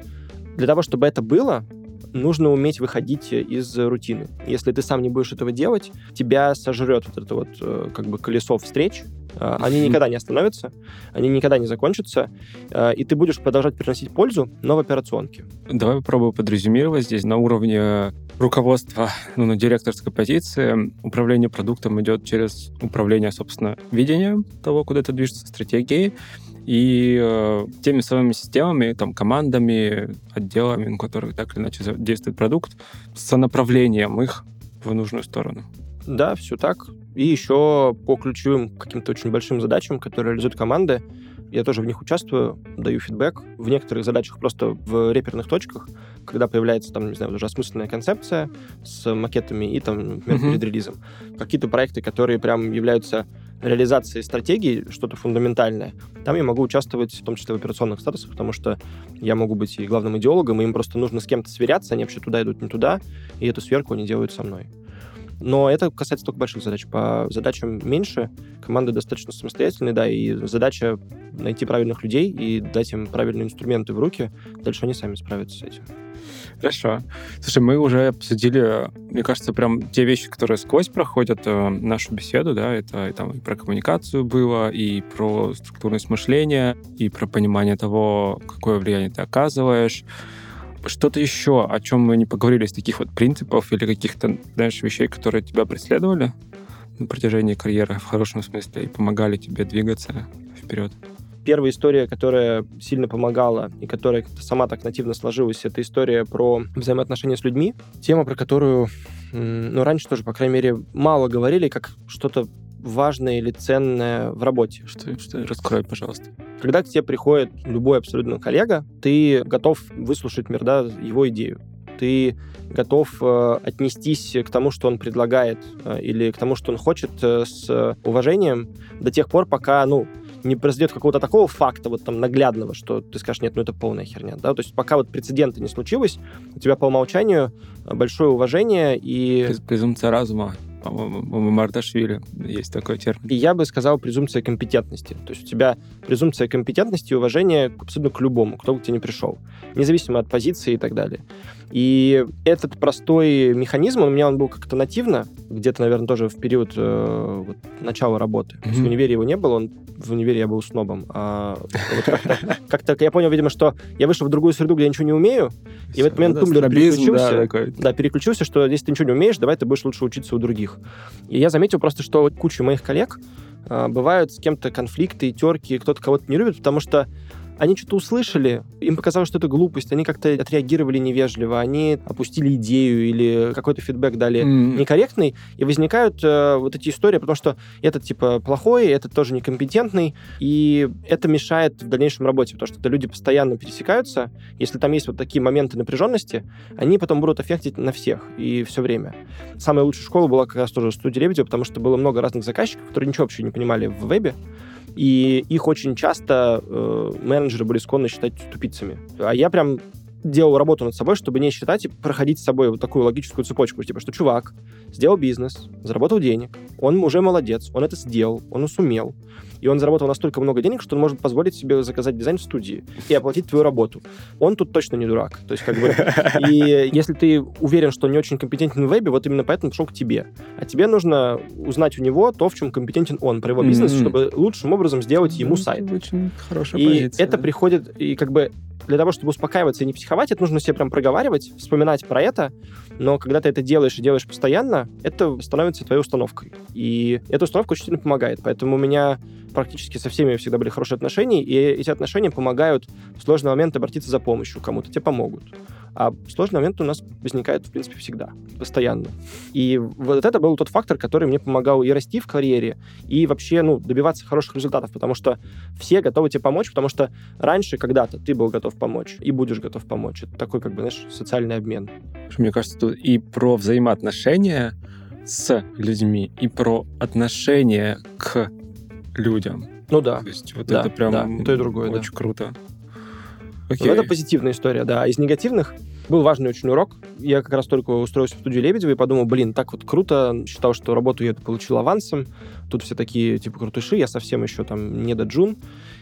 для того, чтобы это было, нужно уметь выходить из рутины. Если ты сам не будешь этого делать, тебя сожрет вот это вот э, как бы колесо встреч, э, они никогда не остановятся, они никогда не закончатся, э, и ты будешь продолжать приносить пользу, но в операционке. Давай попробую подрезюмировать здесь на уровне руководства, ну, на директорской позиции. Управление продуктом идет через управление, собственно, видением того, куда это движется, стратегией, и э, теми самыми системами, там, командами, отделами, на которых так или иначе действует продукт, с направлением их в нужную сторону. Да, все так. И еще по ключевым каким-то очень большим задачам, которые реализуют команды, я тоже в них участвую, даю фидбэк. В некоторых задачах просто в реперных точках, когда появляется там, не знаю, уже осмысленная концепция с макетами и там, например, uh-huh. перед релизом. Какие-то проекты, которые прям являются реализации стратегии, что-то фундаментальное, там я могу участвовать в том числе в операционных статусах, потому что я могу быть и главным идеологом, и им просто нужно с кем-то сверяться, они вообще туда идут, не туда, и эту сверку они делают со мной. Но это касается только больших задач. По задачам меньше команды достаточно самостоятельные, да, и задача найти правильных людей и дать им правильные инструменты в руки. Дальше они сами справятся с этим. Хорошо. Слушай, мы уже обсудили, мне кажется, прям те вещи, которые сквозь проходят э, нашу беседу, да, это и, там, и про коммуникацию было, и про структурность мышления, и про понимание того, какое влияние ты оказываешь. Что-то еще, о чем мы не поговорили, из таких вот принципов или каких-то, знаешь, вещей, которые тебя преследовали на протяжении карьеры в хорошем смысле и помогали тебе двигаться вперед? Первая история, которая сильно помогала и которая сама так нативно сложилась, это история про взаимоотношения с людьми. Тема, про которую, ну, раньше тоже, по крайней мере, мало говорили, как что-то важное или ценное в работе. Что, что? Раскрой, пожалуйста. Когда к тебе приходит любой абсолютно коллега, ты готов выслушать, мир, да, его идею ты готов э, отнестись к тому, что он предлагает, э, или к тому, что он хочет, э, с уважением до тех пор, пока, ну, не произойдет какого-то такого факта вот там наглядного, что ты скажешь, нет, ну это полная херня, да, то есть пока вот прецедента не случилось, у тебя по умолчанию большое уважение и... Презумпция разума по-моему, Мардашвили есть такой термин. И я бы сказал презумпция компетентности. То есть у тебя презумпция компетентности и уважение абсолютно к любому, кто бы к тебе не пришел, независимо от позиции и так далее. И этот простой механизм, у меня он был как-то нативно, где-то, наверное, тоже в период э, вот, начала работы. Mm-hmm. То есть в универе его не было, он, в универе я был снобом. А вот как-то, я понял, видимо, что я вышел в другую среду, где я ничего не умею, и в этот момент тумблер переключился. Да, переключился, что если ты ничего не умеешь, давай ты будешь лучше учиться у других. И я заметил просто, что куча моих коллег э, бывают с кем-то конфликты, терки, кто-то кого-то не любит, потому что они что-то услышали, им показалось, что это глупость, они как-то отреагировали невежливо, они опустили идею или какой-то фидбэк дали mm. некорректный, и возникают э, вот эти истории, потому что этот типа плохой, этот тоже некомпетентный, и это мешает в дальнейшем работе, потому что люди постоянно пересекаются, если там есть вот такие моменты напряженности, они потом будут аффектить на всех и все время. Самая лучшая школа была как раз тоже студия Лебедева, потому что было много разных заказчиков, которые ничего вообще не понимали в вебе, и их очень часто э, менеджеры были склонны считать тупицами. А я прям делал работу над собой, чтобы не считать и проходить с собой вот такую логическую цепочку, типа, что чувак сделал бизнес, заработал денег, он уже молодец, он это сделал, он сумел, и он заработал настолько много денег, что он может позволить себе заказать дизайн в студии и оплатить твою работу. Он тут точно не дурак. То есть, как бы, и если ты уверен, что он не очень компетентен в вебе, вот именно поэтому пришел к тебе. А тебе нужно узнать у него то, в чем компетентен он, про его бизнес, mm-hmm. чтобы лучшим образом сделать ему сайт. Очень хорошая и позиция. это приходит, и как бы для того, чтобы успокаиваться и не психовать, это нужно себе прям проговаривать, вспоминать про это, но когда ты это делаешь и делаешь постоянно, это становится твоей установкой. И эта установка очень сильно помогает. Поэтому у меня практически со всеми всегда были хорошие отношения, и эти отношения помогают в сложный момент обратиться за помощью кому-то, тебе помогут. А сложный момент у нас возникает, в принципе, всегда, постоянно. И вот это был тот фактор, который мне помогал и расти в карьере, и вообще, ну, добиваться хороших результатов, потому что все готовы тебе помочь, потому что раньше когда-то ты был готов помочь и будешь готов помочь. Это такой, как бы, знаешь, социальный обмен. Мне кажется, тут и про взаимоотношения с людьми, и про отношение к людям. Ну да. То есть вот да, это прям да, то и другое, очень да. круто. Окей. это позитивная история, да. Из негативных был важный очень урок. Я как раз только устроился в студию Лебедева и подумал, блин, так вот круто. Считал, что работу я получил авансом. Тут все такие, типа, крутыши. Я совсем еще там не до джун.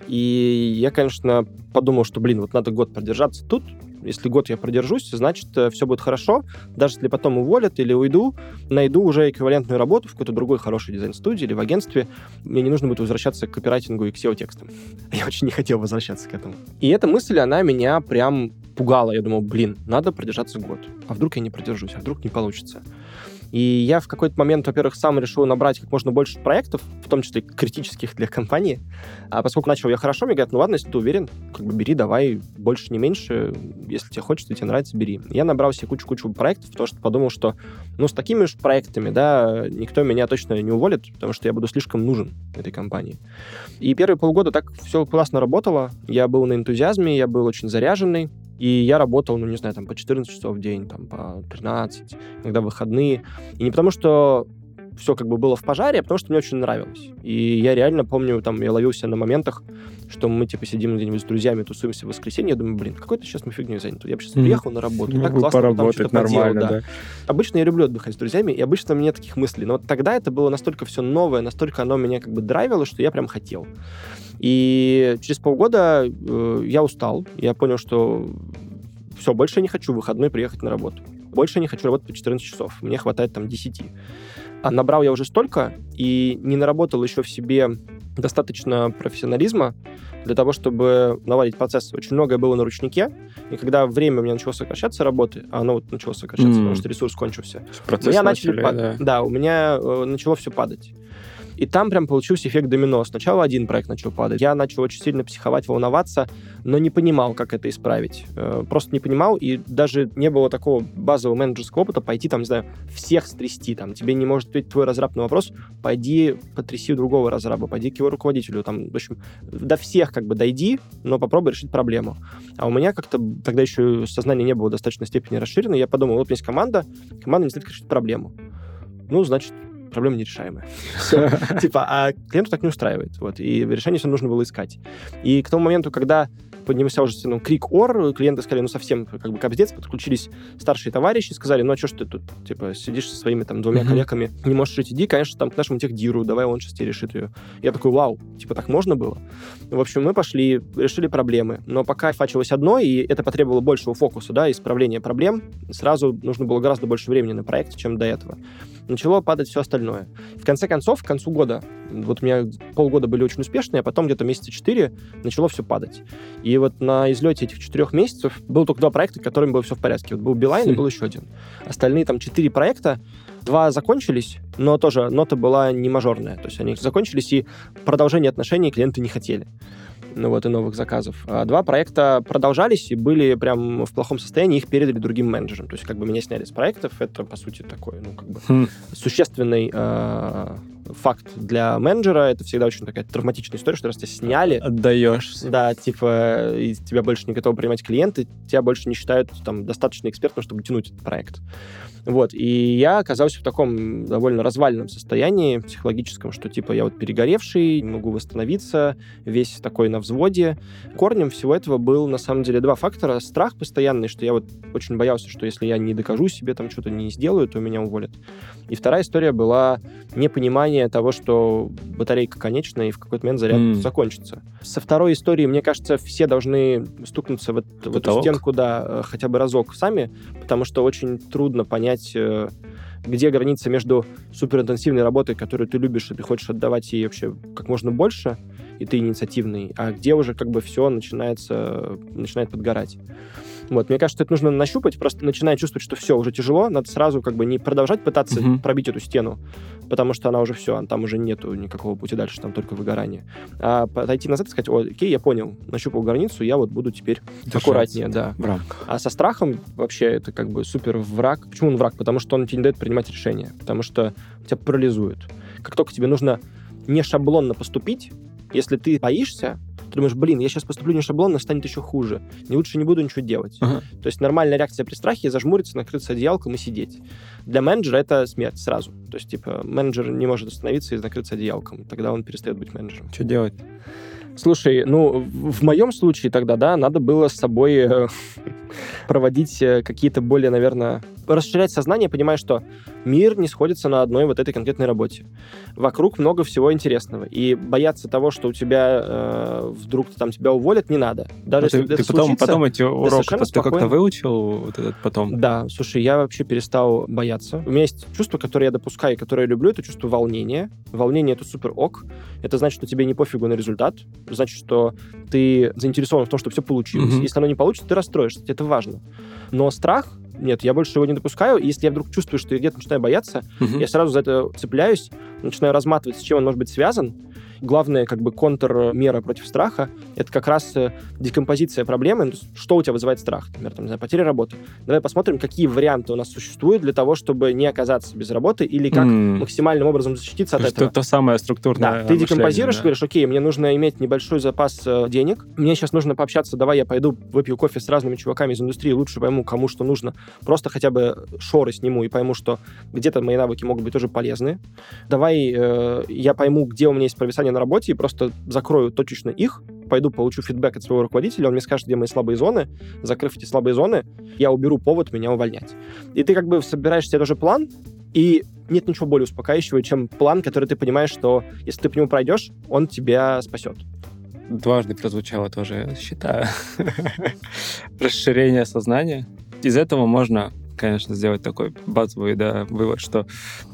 И я, конечно, подумал, что, блин, вот надо год продержаться тут, если год я продержусь, значит, э, все будет хорошо. Даже если потом уволят или уйду, найду уже эквивалентную работу в какой-то другой хорошей дизайн-студии или в агентстве. Мне не нужно будет возвращаться к копирайтингу и к SEO-текстам. Я очень не хотел возвращаться к этому. И эта мысль, она меня прям пугала. Я думал, блин, надо продержаться год. А вдруг я не продержусь, а вдруг не получится. И я в какой-то момент, во-первых, сам решил набрать как можно больше проектов, в том числе критических для компании. А поскольку начал я хорошо, мне говорят, ну ладно, если ты уверен, как бы бери, давай, больше, не меньше. Если тебе хочется, тебе нравится, бери. Я набрал себе кучу-кучу проектов, потому что подумал, что, ну, с такими уж проектами, да, никто меня точно не уволит, потому что я буду слишком нужен этой компании. И первые полгода так все классно работало. Я был на энтузиазме, я был очень заряженный. И я работал, ну, не знаю, там, по 14 часов в день, там, по 13, иногда выходные. И не потому, что все как бы было в пожаре, потому что мне очень нравилось. И я реально помню, там, я ловился на моментах, что мы, типа, сидим где-нибудь с друзьями, тусуемся в воскресенье, я думаю, блин, какой-то сейчас мы фигней занят. Я бы сейчас приехал на работу, так классно поработать там нормально, поделал, да. да. Обычно я люблю отдыхать с друзьями, и обычно у меня таких мыслей. Но вот тогда это было настолько все новое, настолько оно меня как бы драйвило, что я прям хотел. И через полгода э, я устал. Я понял, что все, больше я не хочу в выходной приехать на работу. Больше я не хочу работать по 14 часов. Мне хватает там 10. А набрал я уже столько и не наработал еще в себе достаточно профессионализма для того, чтобы наладить процесс. Очень многое было на ручнике, и когда время у меня начало сокращаться работы, а оно вот начало сокращаться, mm. потому что ресурс кончился, Процесс у меня начали, начали да. да, у меня э, начало все падать. И там прям получился эффект домино. Сначала один проект начал падать. Я начал очень сильно психовать, волноваться, но не понимал, как это исправить. Э, просто не понимал, и даже не было такого базового менеджерского опыта пойти, там, не знаю, всех стрясти. Там, тебе не может ответить твой разраб на вопрос, пойди потряси другого разраба, пойди к его руководителю. Там, в общем, до всех как бы дойди, но попробуй решить проблему. А у меня как-то тогда еще сознание не было в достаточной степени расширено. Я подумал, вот у меня есть команда, команда не знает, как решить проблему. Ну, значит, проблема нерешаемая. Типа, а клиенту так не устраивает. Вот. И решение все нужно было искать. И к тому моменту, когда поднялся уже ну, крик ор, клиенты сказали, ну, совсем как бы капздец, подключились старшие товарищи, сказали, ну, а что ж ты тут, типа, сидишь со своими там двумя mm-hmm. коллегами, не можешь жить, иди, конечно, там к нашему техдиру, давай он сейчас тебе решит ее. Я такой, вау, типа, так можно было? В общем, мы пошли, решили проблемы, но пока фачилось одно, и это потребовало большего фокуса, да, исправления проблем, сразу нужно было гораздо больше времени на проекте, чем до этого начало падать все остальное. В конце концов, к концу года, вот у меня полгода были очень успешные, а потом где-то месяца четыре начало все падать. И вот на излете этих четырех месяцев было только два проекта, которыми было все в порядке. Вот был Билайн и был еще один. Остальные там четыре проекта, два закончились, но тоже нота была не мажорная. То есть они закончились, и продолжение отношений клиенты не хотели ну вот, и новых заказов. А два проекта продолжались и были прям в плохом состоянии, их передали другим менеджерам. То есть как бы меня сняли с проектов, это, по сути, такой, ну, как бы хм. существенный э, факт для менеджера. Это всегда очень такая травматичная история, что раз тебя сняли... Отдаешь. Да, типа, и тебя больше не готовы принимать клиенты, тебя больше не считают там достаточно экспертом, чтобы тянуть этот проект. Вот, и я оказался в таком довольно развальном состоянии психологическом, что, типа, я вот перегоревший, не могу восстановиться, весь такой на взводе. Корнем всего этого был, на самом деле, два фактора. Страх постоянный, что я вот очень боялся, что если я не докажу себе, там, что-то не сделаю, то меня уволят. И вторая история была непонимание того, что батарейка конечная, и в какой-то момент заряд mm. закончится. Со второй историей, мне кажется, все должны стукнуться в, в эту стенку, да, э, хотя бы разок сами, потому что очень трудно понять, понять, э, где граница между суперинтенсивной работой, которую ты любишь, и ты хочешь отдавать ей вообще как можно больше, и ты инициативный, а где уже как бы все начинается, начинает подгорать. Вот, мне кажется, это нужно нащупать, просто начиная чувствовать, что все, уже тяжело, надо сразу как бы не продолжать пытаться uh-huh. пробить эту стену, потому что она уже все, там уже нету никакого пути дальше, там только выгорание. А подойти назад и сказать, о, окей, я понял, нащупал границу, я вот буду теперь Держаться. аккуратнее, да. Враг. А со страхом вообще это как бы супер враг. Почему он враг? Потому что он тебе не дает принимать решения, потому что тебя парализует. Как только тебе нужно не шаблонно поступить, если ты боишься, ты думаешь, блин, я сейчас поступлю не шаблонно, станет еще хуже. Не лучше не буду ничего делать. Ага. То есть нормальная реакция при страхе зажмуриться, накрыться одеялком и сидеть. Для менеджера это смерть сразу. То есть, типа, менеджер не может остановиться и накрыться одеялком. Тогда он перестает быть менеджером. Что делать? Слушай, ну, в моем случае тогда, да, надо было с собой э, проводить э, какие-то более, наверное, расширять сознание, понимая, что мир не сходится на одной вот этой конкретной работе. Вокруг много всего интересного. И бояться того, что у тебя э, вдруг там тебя уволят, не надо. Даже ну, если ты, ты потом, случится, потом эти уроки ты как-то выучил вот этот потом? Да, слушай, я вообще перестал бояться. У меня есть чувство, которое я допускаю, которое я люблю, это чувство волнения. Волнение — это супер ок. Это значит, что тебе не пофигу на результат. Значит, что ты заинтересован в том, чтобы все получилось. Mm-hmm. Если оно не получится, ты расстроишься. Это важно. Но страх нет, я больше его не допускаю. Если я вдруг чувствую, что я где-то начинаю бояться, угу. я сразу за это цепляюсь, начинаю разматывать, с чем он может быть связан, главная как бы контрмера против страха — это как раз э, декомпозиция проблемы. Что у тебя вызывает страх? Например, там, потеря работы. Давай посмотрим, какие варианты у нас существуют для того, чтобы не оказаться без работы или как mm. максимальным образом защититься то от этого. Это то самое структурное Да, ты декомпозируешь, да. говоришь, окей, мне нужно иметь небольшой запас э, денег, мне сейчас нужно пообщаться, давай я пойду выпью кофе с разными чуваками из индустрии, лучше пойму, кому что нужно, просто хотя бы шоры сниму и пойму, что где-то мои навыки могут быть тоже полезны. Давай э, я пойму, где у меня есть провисание на работе и просто закрою точечно их, пойду получу фидбэк от своего руководителя, он мне скажет, где мои слабые зоны, закрыв эти слабые зоны, я уберу повод меня увольнять. И ты как бы собираешь себе тоже план, и нет ничего более успокаивающего, чем план, который ты понимаешь, что если ты по нему пройдешь, он тебя спасет. Дважды прозвучало тоже, считаю. Расширение сознания. Из этого можно, конечно, сделать такой базовый да, вывод, что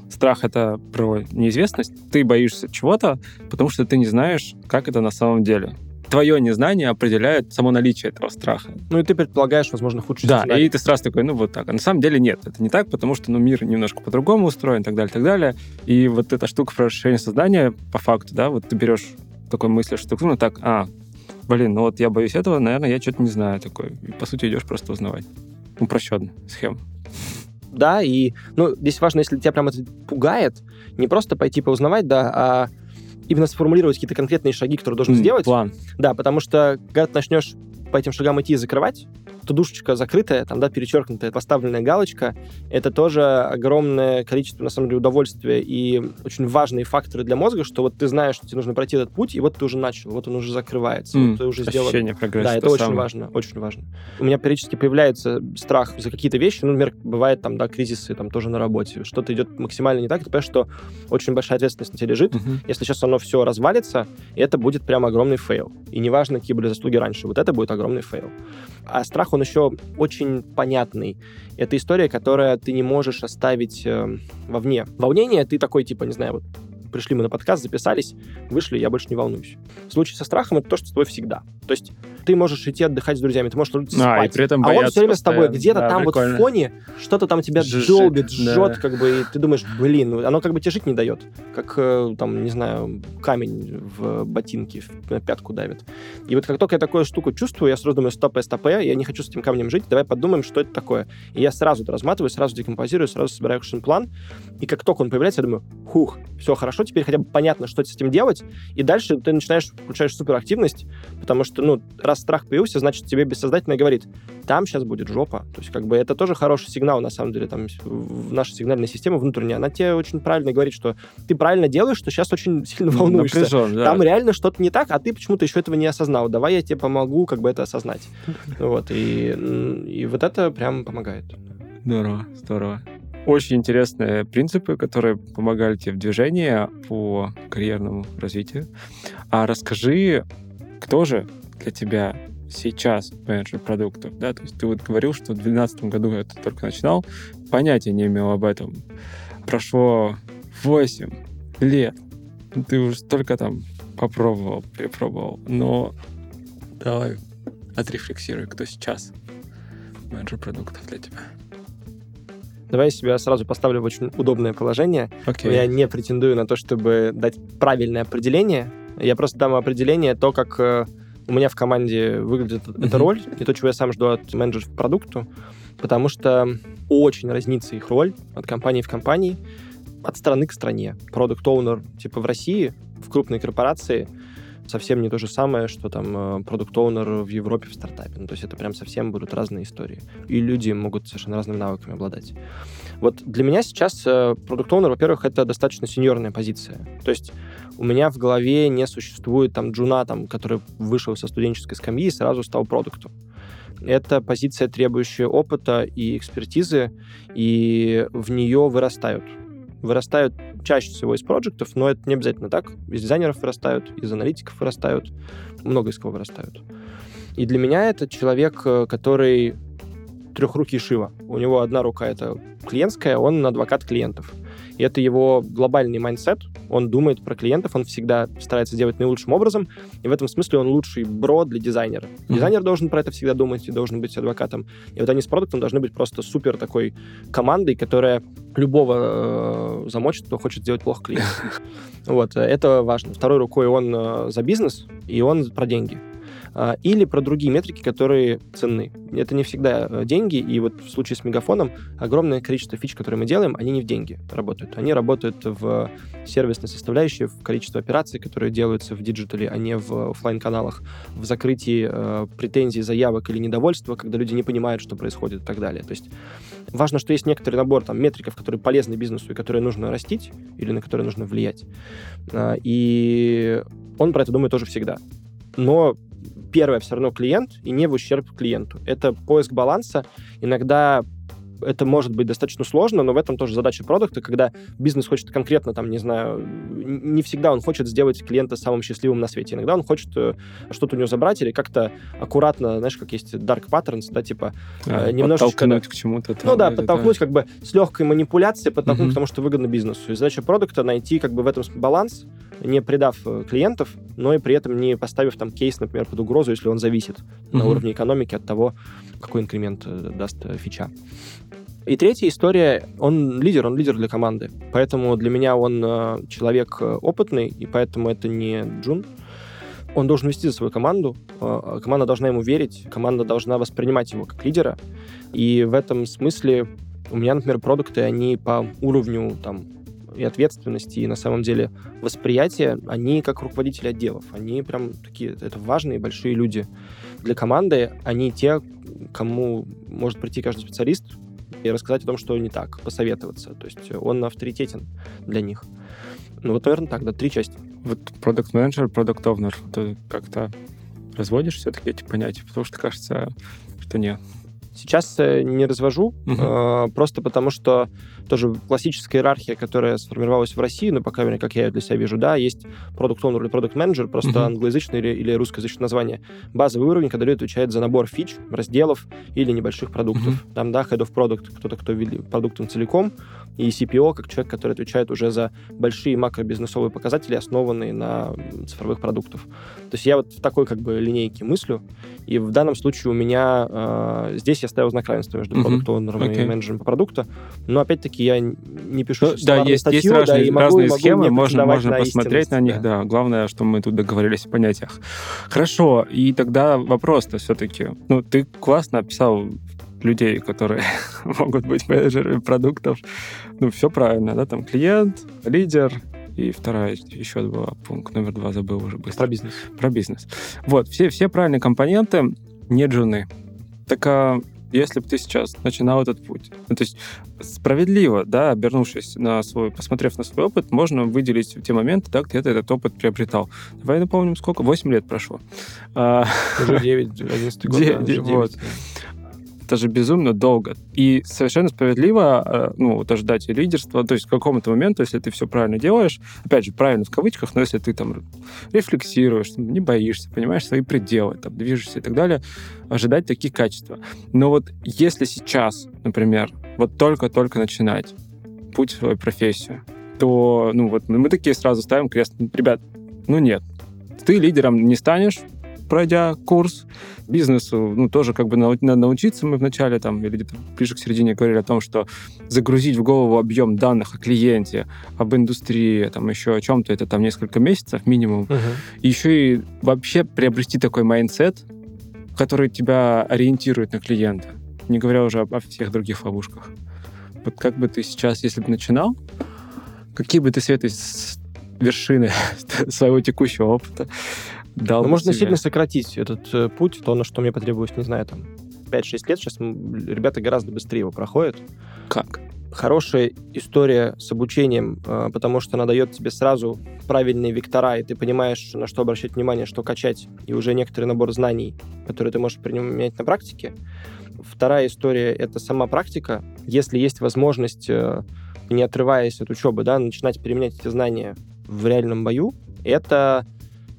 Страх — это про неизвестность. Ты боишься чего-то, потому что ты не знаешь, как это на самом деле твое незнание определяет само наличие этого страха. Ну и ты предполагаешь, возможно, худший Да, сценарий. и ты сразу такой, ну вот так. А на самом деле нет, это не так, потому что ну, мир немножко по-другому устроен, и так далее, и так далее. И вот эта штука про расширение сознания, по факту, да, вот ты берешь такой мыслишь структуру, так, а, блин, ну вот я боюсь этого, наверное, я что-то не знаю такой. И, по сути, идешь просто узнавать. Упрощенная схема да, и, ну, здесь важно, если тебя прям это пугает, не просто пойти поузнавать, да, а именно сформулировать какие-то конкретные шаги, которые должен mm, сделать. План. Да, потому что когда ты начнешь по этим шагам идти и закрывать, что душечка закрытая, там, да, перечеркнутая, поставленная галочка, это тоже огромное количество, на самом деле, удовольствия и очень важные факторы для мозга, что вот ты знаешь, что тебе нужно пройти этот путь, и вот ты уже начал, вот он уже закрывается, mm, вот ты уже сделал. Ощущение прогресса. Да, это очень самое. важно, очень важно. У меня периодически появляется страх за какие-то вещи, ну, например, бывает там, да, кризисы там тоже на работе, что-то идет максимально не так, ты понимаешь, что очень большая ответственность на тебе лежит. Uh-huh. Если сейчас оно все развалится, это будет прям огромный fail. И неважно, какие были заслуги раньше, вот это будет огромный fail. А страх, он еще очень понятный. Это история, которая ты не можешь оставить э, вовне. Волнение, ты такой, типа, не знаю, вот пришли мы на подкаст, записались, вышли, я больше не волнуюсь. В случае со страхом это то, что с тобой всегда. То есть ты можешь идти отдыхать с друзьями, ты можешь ложиться а, спать. И при этом а он все время с тобой где-то да, там прикольно. вот в фоне что-то там тебя Жжик, долбит, жжет, да. как бы, и ты думаешь, блин, ну, оно как бы тебе жить не дает. Как, э, там, не знаю, камень в ботинке, в пятку давит. И вот как только я такую штуку чувствую, я сразу думаю, стопэ, стопэ, я не хочу с этим камнем жить, давай подумаем, что это такое. И я сразу это разматываю, сразу декомпозирую, сразу собираю экшн-план, и как только он появляется, я думаю, хух, все хорошо, теперь хотя бы понятно, что с этим делать, и дальше ты начинаешь, включаешь суперактивность, потому что, ну, раз страх появился, значит, тебе бессознательно говорит, там сейчас будет жопа. То есть, как бы, это тоже хороший сигнал, на самом деле, там, в наша сигнальная система внутренняя, она тебе очень правильно говорит, что ты правильно делаешь, что сейчас очень сильно волнуешься. Напряжен, да. Там реально что-то не так, а ты почему-то еще этого не осознал. Давай я тебе помогу, как бы, это осознать. Вот, и, и вот это прям помогает. Здорово, здорово. Очень интересные принципы, которые помогали тебе в движении по карьерному развитию. А расскажи, кто же для тебя сейчас менеджер продуктов, да, то есть ты вот говорил, что в 2012 году это только начинал, понятия не имел об этом. Прошло 8 лет, ты уже столько там попробовал, перепробовал, но давай отрефлексируй, кто сейчас менеджер продуктов для тебя. Давай я себя сразу поставлю в очень удобное положение. Okay. Я не претендую на то, чтобы дать правильное определение. Я просто дам определение то, как э, у меня в команде выглядит mm-hmm. эта роль, и то, чего я сам жду от менеджеров по продукту, потому что очень разнится их роль от компании в компании, от страны к стране. Продукт оунер типа в России, в крупной корпорации — совсем не то же самое, что там продукт э, оунер в Европе в стартапе. Ну, то есть это прям совсем будут разные истории. И люди могут совершенно разными навыками обладать. Вот для меня сейчас продукт э, оунер, во-первых, это достаточно сеньорная позиция. То есть у меня в голове не существует там джуна, там, который вышел со студенческой скамьи и сразу стал продуктом. Это позиция, требующая опыта и экспертизы, и в нее вырастают вырастают чаще всего из проектов, но это не обязательно так. Из дизайнеров вырастают, из аналитиков вырастают, много из кого вырастают. И для меня это человек, э, который трехрукий Шива. У него одна рука — это клиентская, он адвокат клиентов. И это его глобальный mindset. Он думает про клиентов, он всегда старается делать наилучшим образом. И в этом смысле он лучший бро для дизайнера. Mm-hmm. Дизайнер должен про это всегда думать и должен быть адвокатом. И вот они с продактом должны быть просто супер такой командой, которая любого э, замочит, кто хочет сделать плохо клиенту. Вот, э, это важно. Второй рукой он э, за бизнес, и он про деньги. А, или про другие метрики, которые ценны. Это не всегда э, деньги, и вот в случае с Мегафоном огромное количество фич, которые мы делаем, они не в деньги работают. Они работают в сервисной составляющей, в количестве операций, которые делаются в диджитале, а не в офлайн каналах в закрытии э, претензий, заявок или недовольства, когда люди не понимают, что происходит и так далее. То есть важно, что есть некоторый набор там, метриков, которые полезны бизнесу и которые нужно растить или на которые нужно влиять. А, и он про это думает тоже всегда. Но первое все равно клиент и не в ущерб клиенту. Это поиск баланса. Иногда это может быть достаточно сложно, но в этом тоже задача продукта, когда бизнес хочет конкретно, там, не знаю, не всегда он хочет сделать клиента самым счастливым на свете. Иногда он хочет э, что-то у него забрать или как-то аккуратно, знаешь, как есть dark patterns, да, типа а, немножечко... Подтолкнуть к чему-то. Ну да, подтолкнуть да. как бы с легкой манипуляцией, подтолкнуть угу. к тому, что выгодно бизнесу. И задача продукта найти как бы в этом баланс, не предав э, клиентов, но и при этом не поставив там кейс, например, под угрозу, если он зависит угу. на уровне экономики от того, какой инкремент э, даст э, фича. И третья история, он лидер, он лидер для команды. Поэтому для меня он человек опытный, и поэтому это не Джун. Он должен вести за свою команду, команда должна ему верить, команда должна воспринимать его как лидера. И в этом смысле у меня, например, продукты, они по уровню там и ответственность, и на самом деле восприятие, они как руководители отделов. Они прям такие, это важные большие люди. Для команды они те, кому может прийти каждый специалист и рассказать о том, что не так, посоветоваться. То есть он авторитетен для них. Ну вот, наверное, так, да, три части. Вот продукт менеджер продукт owner ты как-то разводишь все-таки эти понятия? Потому что кажется, что нет. Сейчас э, не развожу, э, просто потому что тоже классическая иерархия, которая сформировалась в России, ну, пока, как я для себя вижу, да, есть продукт owner или продукт менеджер просто uh-huh. англоязычное или, или русскоязычное название. Базовый уровень, когда люди отвечают за набор фич, разделов или небольших продуктов. Uh-huh. Там, да, head of product, кто-то, кто вели продуктом целиком, и CPO, как человек, который отвечает уже за большие макробизнесовые показатели, основанные на цифровых продуктах. То есть я вот в такой как бы линейке мыслю, и в данном случае у меня э, здесь я ставил знак равенства между uh-huh. продукт-оунером okay. и менеджером по продукту, но опять-таки я не пишу ну, Да, есть, статью, есть разные, да, и могу, разные могу схемы, можно, можно на посмотреть на них, да. да. Главное, что мы тут договорились о понятиях. Хорошо, и тогда вопрос-то все-таки. Ну, ты классно описал людей, которые могут быть менеджерами продуктов. Ну, все правильно, да, там клиент, лидер, и вторая, еще два пункт, номер два забыл уже быстро. Про бизнес. Про бизнес. Вот, все, все правильные компоненты, нет жены. Так а если бы ты сейчас начинал этот путь. Ну, то есть справедливо, да, обернувшись на свой, посмотрев на свой опыт, можно выделить те моменты, да, где ты этот опыт приобретал. Давай напомним, сколько? 8 лет прошло. А, уже 9, 11 год. 9, да, 9, вот. 9. Это же безумно долго. И совершенно справедливо, э, ну, вот ожидать лидерства, то есть к какому-то моменту, если ты все правильно делаешь, опять же, правильно в кавычках, но если ты там рефлексируешь, не боишься, понимаешь свои пределы, там, движешься и так далее, ожидать такие качества. Но вот если сейчас, например, вот только-только начинать путь в свою профессию, то, ну, вот мы такие сразу ставим крест, ребят, ну, нет, ты лидером не станешь, пройдя курс. Бизнесу, ну, тоже как бы надо научиться. Мы вначале там, или где-то ближе к середине говорили о том, что загрузить в голову объем данных о клиенте, об индустрии, там еще о чем-то, это там несколько месяцев минимум. Uh-huh. И еще и вообще приобрести такой mindset, который тебя ориентирует на клиента, не говоря уже о всех других ловушках. Вот как бы ты сейчас, если бы начинал, какие бы ты советы с вершины своего текущего опыта дал Но можно себе. сильно сократить этот э, путь, то, на что мне потребовалось, не знаю, там, 5-6 лет, сейчас ребята гораздо быстрее его проходят. Как? Хорошая история с обучением, э, потому что она дает тебе сразу правильные вектора, и ты понимаешь, на что обращать внимание, что качать, и уже некоторый набор знаний, которые ты можешь применять на практике. Вторая история — это сама практика. Если есть возможность, э, не отрываясь от учебы, да, начинать применять эти знания в реальном бою, это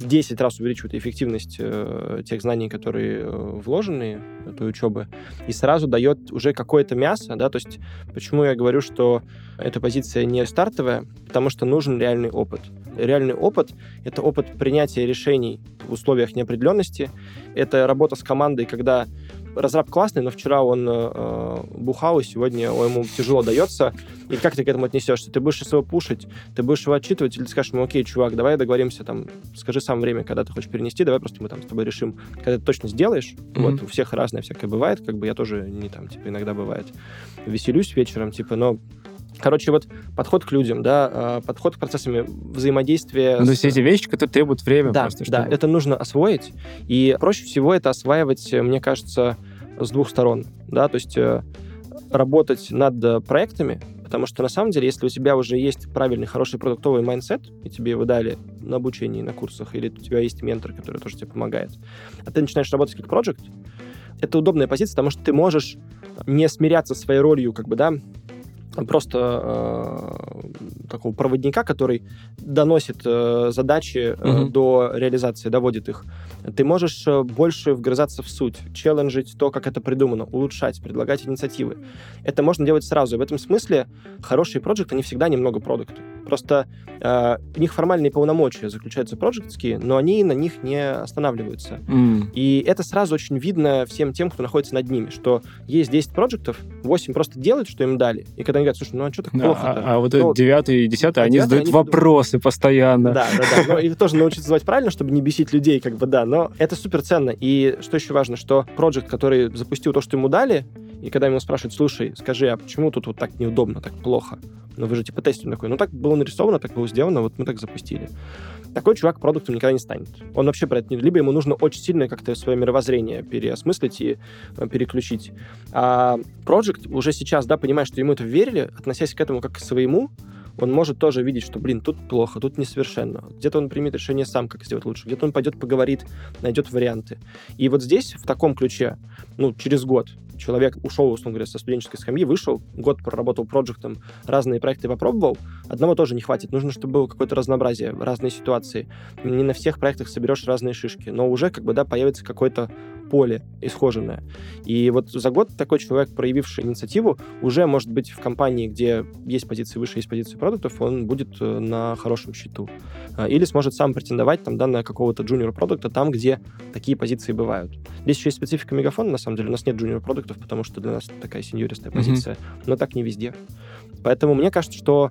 в 10 раз увеличивает эффективность э, тех знаний, которые э, вложены эту учебу, и сразу дает уже какое-то мясо, да, то есть почему я говорю, что эта позиция не стартовая, потому что нужен реальный опыт. Реальный опыт — это опыт принятия решений в условиях неопределенности, это работа с командой, когда разраб классный, но вчера он э, бухал, и сегодня ему тяжело дается. И как ты к этому отнесешься? Ты будешь его пушить, ты будешь его отчитывать, или ты скажешь ему, окей, чувак, давай договоримся, там, скажи сам время, когда ты хочешь перенести, давай просто мы там с тобой решим, когда ты точно сделаешь. Mm-hmm. Вот у всех разное всякое бывает, как бы я тоже не там, типа, иногда бывает. Веселюсь вечером, типа, но Короче, вот подход к людям, да, а, подход к процессам взаимодействия. Ну, с... то есть эти вещи, которые требуют времени. Да, просто, чтобы... да, это нужно освоить. И проще всего это осваивать, мне кажется, с двух сторон. Да, то есть э, работать над проектами, потому что на самом деле, если у тебя уже есть правильный, хороший продуктовый mindset, и тебе его дали на обучении, на курсах, или у тебя есть ментор, который тоже тебе помогает, а ты начинаешь работать как проджект, это удобная позиция, потому что ты можешь не смиряться своей ролью, как бы, да, просто э, такого проводника, который доносит э, задачи э, угу. до реализации, доводит их. Ты можешь э, больше вгрызаться в суть, челленджить то, как это придумано, улучшать, предлагать инициативы. Это можно делать сразу. И в этом смысле хорошие проекты, они всегда немного продукты. Просто э, у них формальные полномочия заключаются проектские, но они на них не останавливаются. Mm. И это сразу очень видно всем тем, кто находится над ними, что есть 10 проектов, 8 просто делают, что им дали. И когда они говорят, слушай, ну а что так плохо А, а вот ну, 9 и 10 а они задают они вопросы постоянно. Да, да, да. Но и тоже научиться звать правильно, чтобы не бесить людей, как бы, да. Но это супер ценно. И что еще важно, что проект, который запустил то, что ему дали, и когда ему спрашивают, слушай, скажи, а почему тут вот так неудобно, так плохо? Ну, вы же типа тестим такой. Ну, так было нарисовано, так было сделано, вот мы так запустили. Такой чувак продуктом никогда не станет. Он вообще про это не... Либо ему нужно очень сильно как-то свое мировоззрение переосмыслить и э, переключить. А Project уже сейчас, да, понимая, что ему это верили, относясь к этому как к своему, он может тоже видеть, что, блин, тут плохо, тут несовершенно. Где-то он примет решение сам, как сделать лучше. Где-то он пойдет поговорит, найдет варианты. И вот здесь, в таком ключе, ну, через год, человек ушел, условно говоря, со студенческой скамьи, вышел, год проработал проектом, разные проекты попробовал, одного тоже не хватит. Нужно, чтобы было какое-то разнообразие, разные ситуации. Не на всех проектах соберешь разные шишки, но уже как бы, да, появится какой-то поле исхоженное. И вот за год такой человек, проявивший инициативу, уже может быть в компании, где есть позиции выше, есть позиции продуктов, он будет э, на хорошем счету. А, или сможет сам претендовать там, да, на какого-то джуниор продукта там, где такие позиции бывают. Здесь еще есть специфика мегафона, на самом деле. У нас нет джуниор продуктов, потому что для нас такая сеньористая позиция. Mm-hmm. Но так не везде. Поэтому мне кажется, что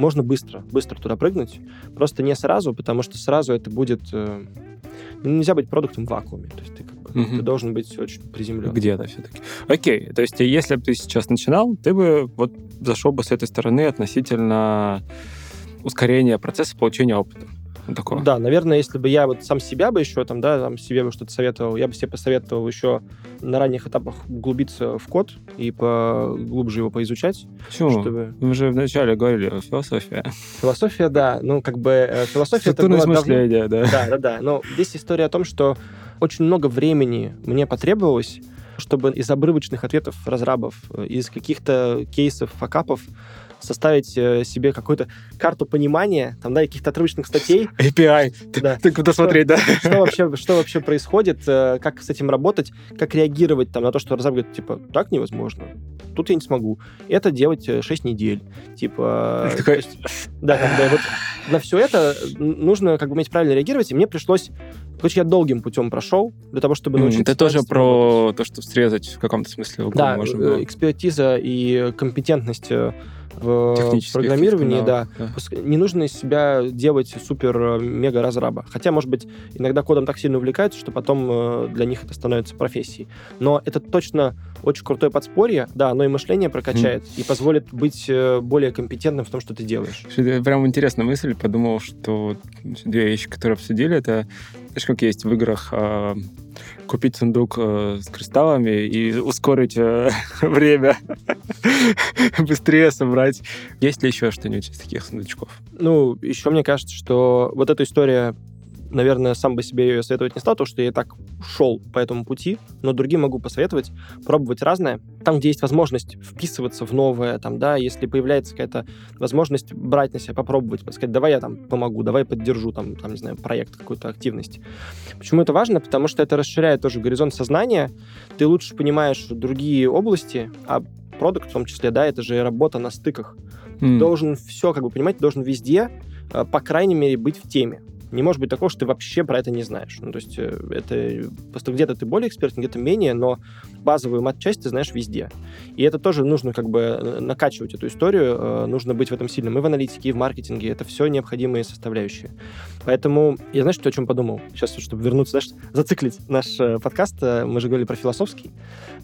можно быстро, быстро туда прыгнуть. Просто не сразу, потому что сразу это будет... Э, нельзя быть продуктом в вакууме. То есть ты как бы угу. ты должен быть очень приземлен. Где-то все-таки. Окей, то есть если бы ты сейчас начинал, ты бы вот зашел бы с этой стороны относительно ускорения процесса получения опыта такого. Да, наверное, если бы я вот сам себя бы еще там, да, там себе бы что-то советовал, я бы себе посоветовал еще на ранних этапах углубиться в код и поглубже его поизучать. Почему? Чтобы... Мы же вначале говорили философия. Философия, да. Ну, как бы э, философия... это было мышление, давно... да. Да, да, да. Но здесь история о том, что очень много времени мне потребовалось, чтобы из обрывочных ответов разрабов, э, из каких-то кейсов, факапов составить э, себе какую-то карту понимания, там, да, каких-то отрывочных статей. API. Да. Ты куда смотреть, да? Что вообще, что вообще происходит, э, как с этим работать, как реагировать там на то, что разраб говорит, типа, так невозможно. Тут я не смогу. Это делать 6 недель. Типа... Такой... Есть, да, когда вот на все это нужно как бы уметь правильно реагировать, и мне пришлось Короче, я долгим путем прошел для того, чтобы научиться. Это тоже про то, что срезать в каком-то смысле да, можно было. экспертиза и компетентность в программировании, да. да. Не нужно из себя делать супер-мега э, разраба. Хотя, может быть, иногда кодом так сильно увлекаются, что потом э, для них это становится профессией. Но это точно очень крутое подспорье, да, оно и мышление прокачает, mm. и позволит быть э, более компетентным в том, что ты делаешь. Прям интересная мысль. Подумал, что две вещи, которые обсудили, это, знаешь, как есть в играх а, купить сундук э, с кристаллами и ускорить э, время, быстрее собрать. Есть ли еще что-нибудь из таких сундучков? Ну, еще мне кажется, что вот эта история наверное, сам бы себе ее советовать не стал, потому что я и так шел по этому пути, но другим могу посоветовать пробовать разное. Там, где есть возможность вписываться в новое, там, да, если появляется какая-то возможность брать на себя, попробовать, сказать, давай я там помогу, давай поддержу, там, там не знаю, проект, какую-то активность. Почему это важно? Потому что это расширяет тоже горизонт сознания, ты лучше понимаешь другие области, а продукт в том числе, да, это же работа на стыках. Mm. Ты должен все как бы понимать, ты должен везде, э, по крайней мере, быть в теме. Не может быть такого, что ты вообще про это не знаешь. Ну, то есть э, это просто где-то ты более экспертен, где-то менее, но базовую мат-часть ты знаешь везде. И это тоже нужно как бы э, накачивать эту историю, э, нужно быть в этом сильным и в аналитике, и в маркетинге. Это все необходимые составляющие. Поэтому я, знаешь, что, о чем подумал? Сейчас, чтобы вернуться, знаешь, зациклить наш подкаст, мы же говорили про философский.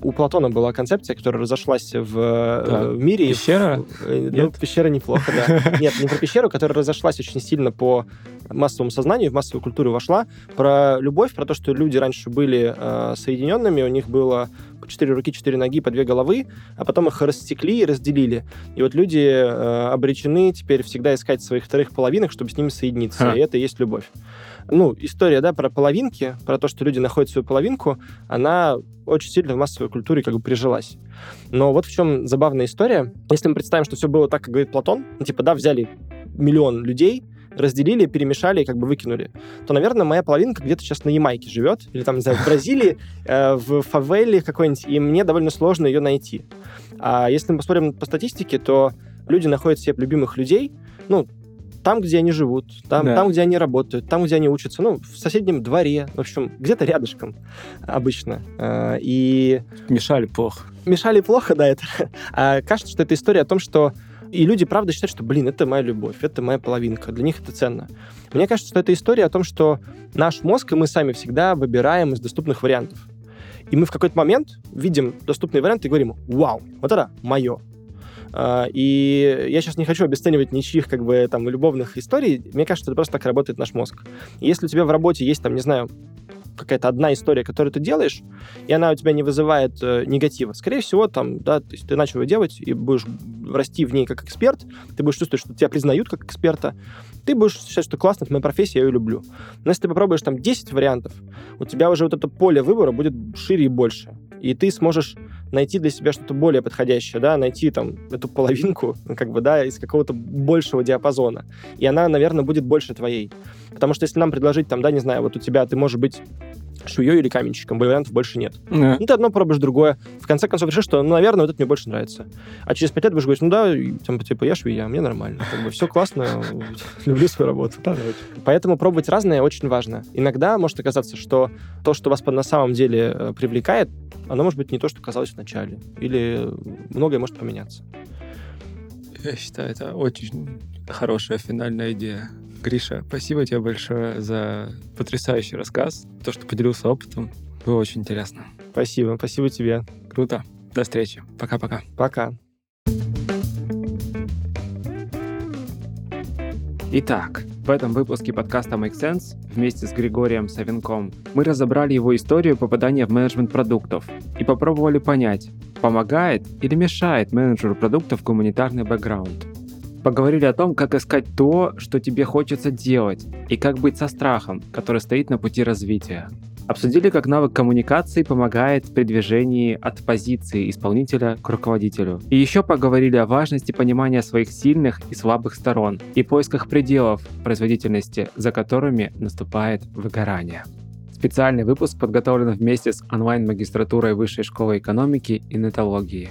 У Платона была концепция, которая разошлась в, да. в мире. Пещера? Ну, пещера неплохо, да. Нет, не про пещеру, которая разошлась очень сильно по массовому сознанию, в массовую культуру вошла, про любовь, про то, что люди раньше были э, соединенными, у них было по четыре руки, четыре ноги, по две головы, а потом их растекли и разделили. И вот люди э, обречены теперь всегда искать своих вторых половинок, чтобы с ними соединиться, а. и это и есть любовь. Ну, история, да, про половинки, про то, что люди находят свою половинку, она очень сильно в массовой культуре как бы прижилась. Но вот в чем забавная история. Если мы представим, что все было так, как говорит Платон, ну, типа, да, взяли миллион людей, разделили, перемешали и как бы выкинули, то, наверное, моя половинка где-то сейчас на Ямайке живет, или там, не знаю, в Бразилии, э, в фавеле какой-нибудь, и мне довольно сложно ее найти. А если мы посмотрим по статистике, то люди находят себе любимых людей, ну, там, где они живут, там, да. там, где они работают, там, где они учатся, ну, в соседнем дворе, в общем, где-то рядышком обычно. Э, и... Мешали плохо. Мешали плохо, да, это. А кажется, что это история о том, что и люди, правда, считают, что, блин, это моя любовь, это моя половинка. Для них это ценно. Мне кажется, что это история о том, что наш мозг и мы сами всегда выбираем из доступных вариантов. И мы в какой-то момент видим доступный вариант и говорим, вау, вот это мое. А, и я сейчас не хочу обесценивать ничьих как бы там любовных историй. Мне кажется, это просто так работает наш мозг. если у тебя в работе есть там, не знаю, какая-то одна история, которую ты делаешь, и она у тебя не вызывает э, негатива. Скорее всего, там, да, то есть ты начал ее делать и будешь расти в ней как эксперт, ты будешь чувствовать, что тебя признают как эксперта, ты будешь считать, что классно, это моя профессия, я ее люблю. Но если ты попробуешь там 10 вариантов, у тебя уже вот это поле выбора будет шире и больше. И ты сможешь найти для себя что-то более подходящее, да, найти там эту половинку, как бы, да, из какого-то большего диапазона. И она, наверное, будет больше твоей. Потому что если нам предложить там, да, не знаю, вот у тебя ты можешь быть швеей или каменщиком, вариантов больше нет. Yeah. Ну, ты одно пробуешь, другое. В конце концов решишь, что, ну, наверное, вот это мне больше нравится. А через пять лет будешь говорить, ну да, там, типа, я швея, мне нормально. Как бы все классно, люблю свою работу. Поэтому пробовать разное очень важно. Иногда может оказаться, что то, что вас на самом деле э, привлекает, оно может быть не то, что казалось в начале. Или многое может поменяться. Я считаю, это очень хорошая финальная идея. Гриша, спасибо тебе большое за потрясающий рассказ, то, что поделился опытом. Было очень интересно. Спасибо, спасибо тебе. Круто. До встречи. Пока-пока. Пока. Итак, в этом выпуске подкаста Make Sense вместе с Григорием Савенком мы разобрали его историю попадания в менеджмент продуктов и попробовали понять, помогает или мешает менеджеру продуктов гуманитарный бэкграунд. Поговорили о том, как искать то, что тебе хочется делать, и как быть со страхом, который стоит на пути развития. Обсудили, как навык коммуникации помогает при движении от позиции исполнителя к руководителю. И еще поговорили о важности понимания своих сильных и слабых сторон и поисках пределов производительности, за которыми наступает выгорание. Специальный выпуск подготовлен вместе с онлайн-магистратурой Высшей школы экономики и нетологии.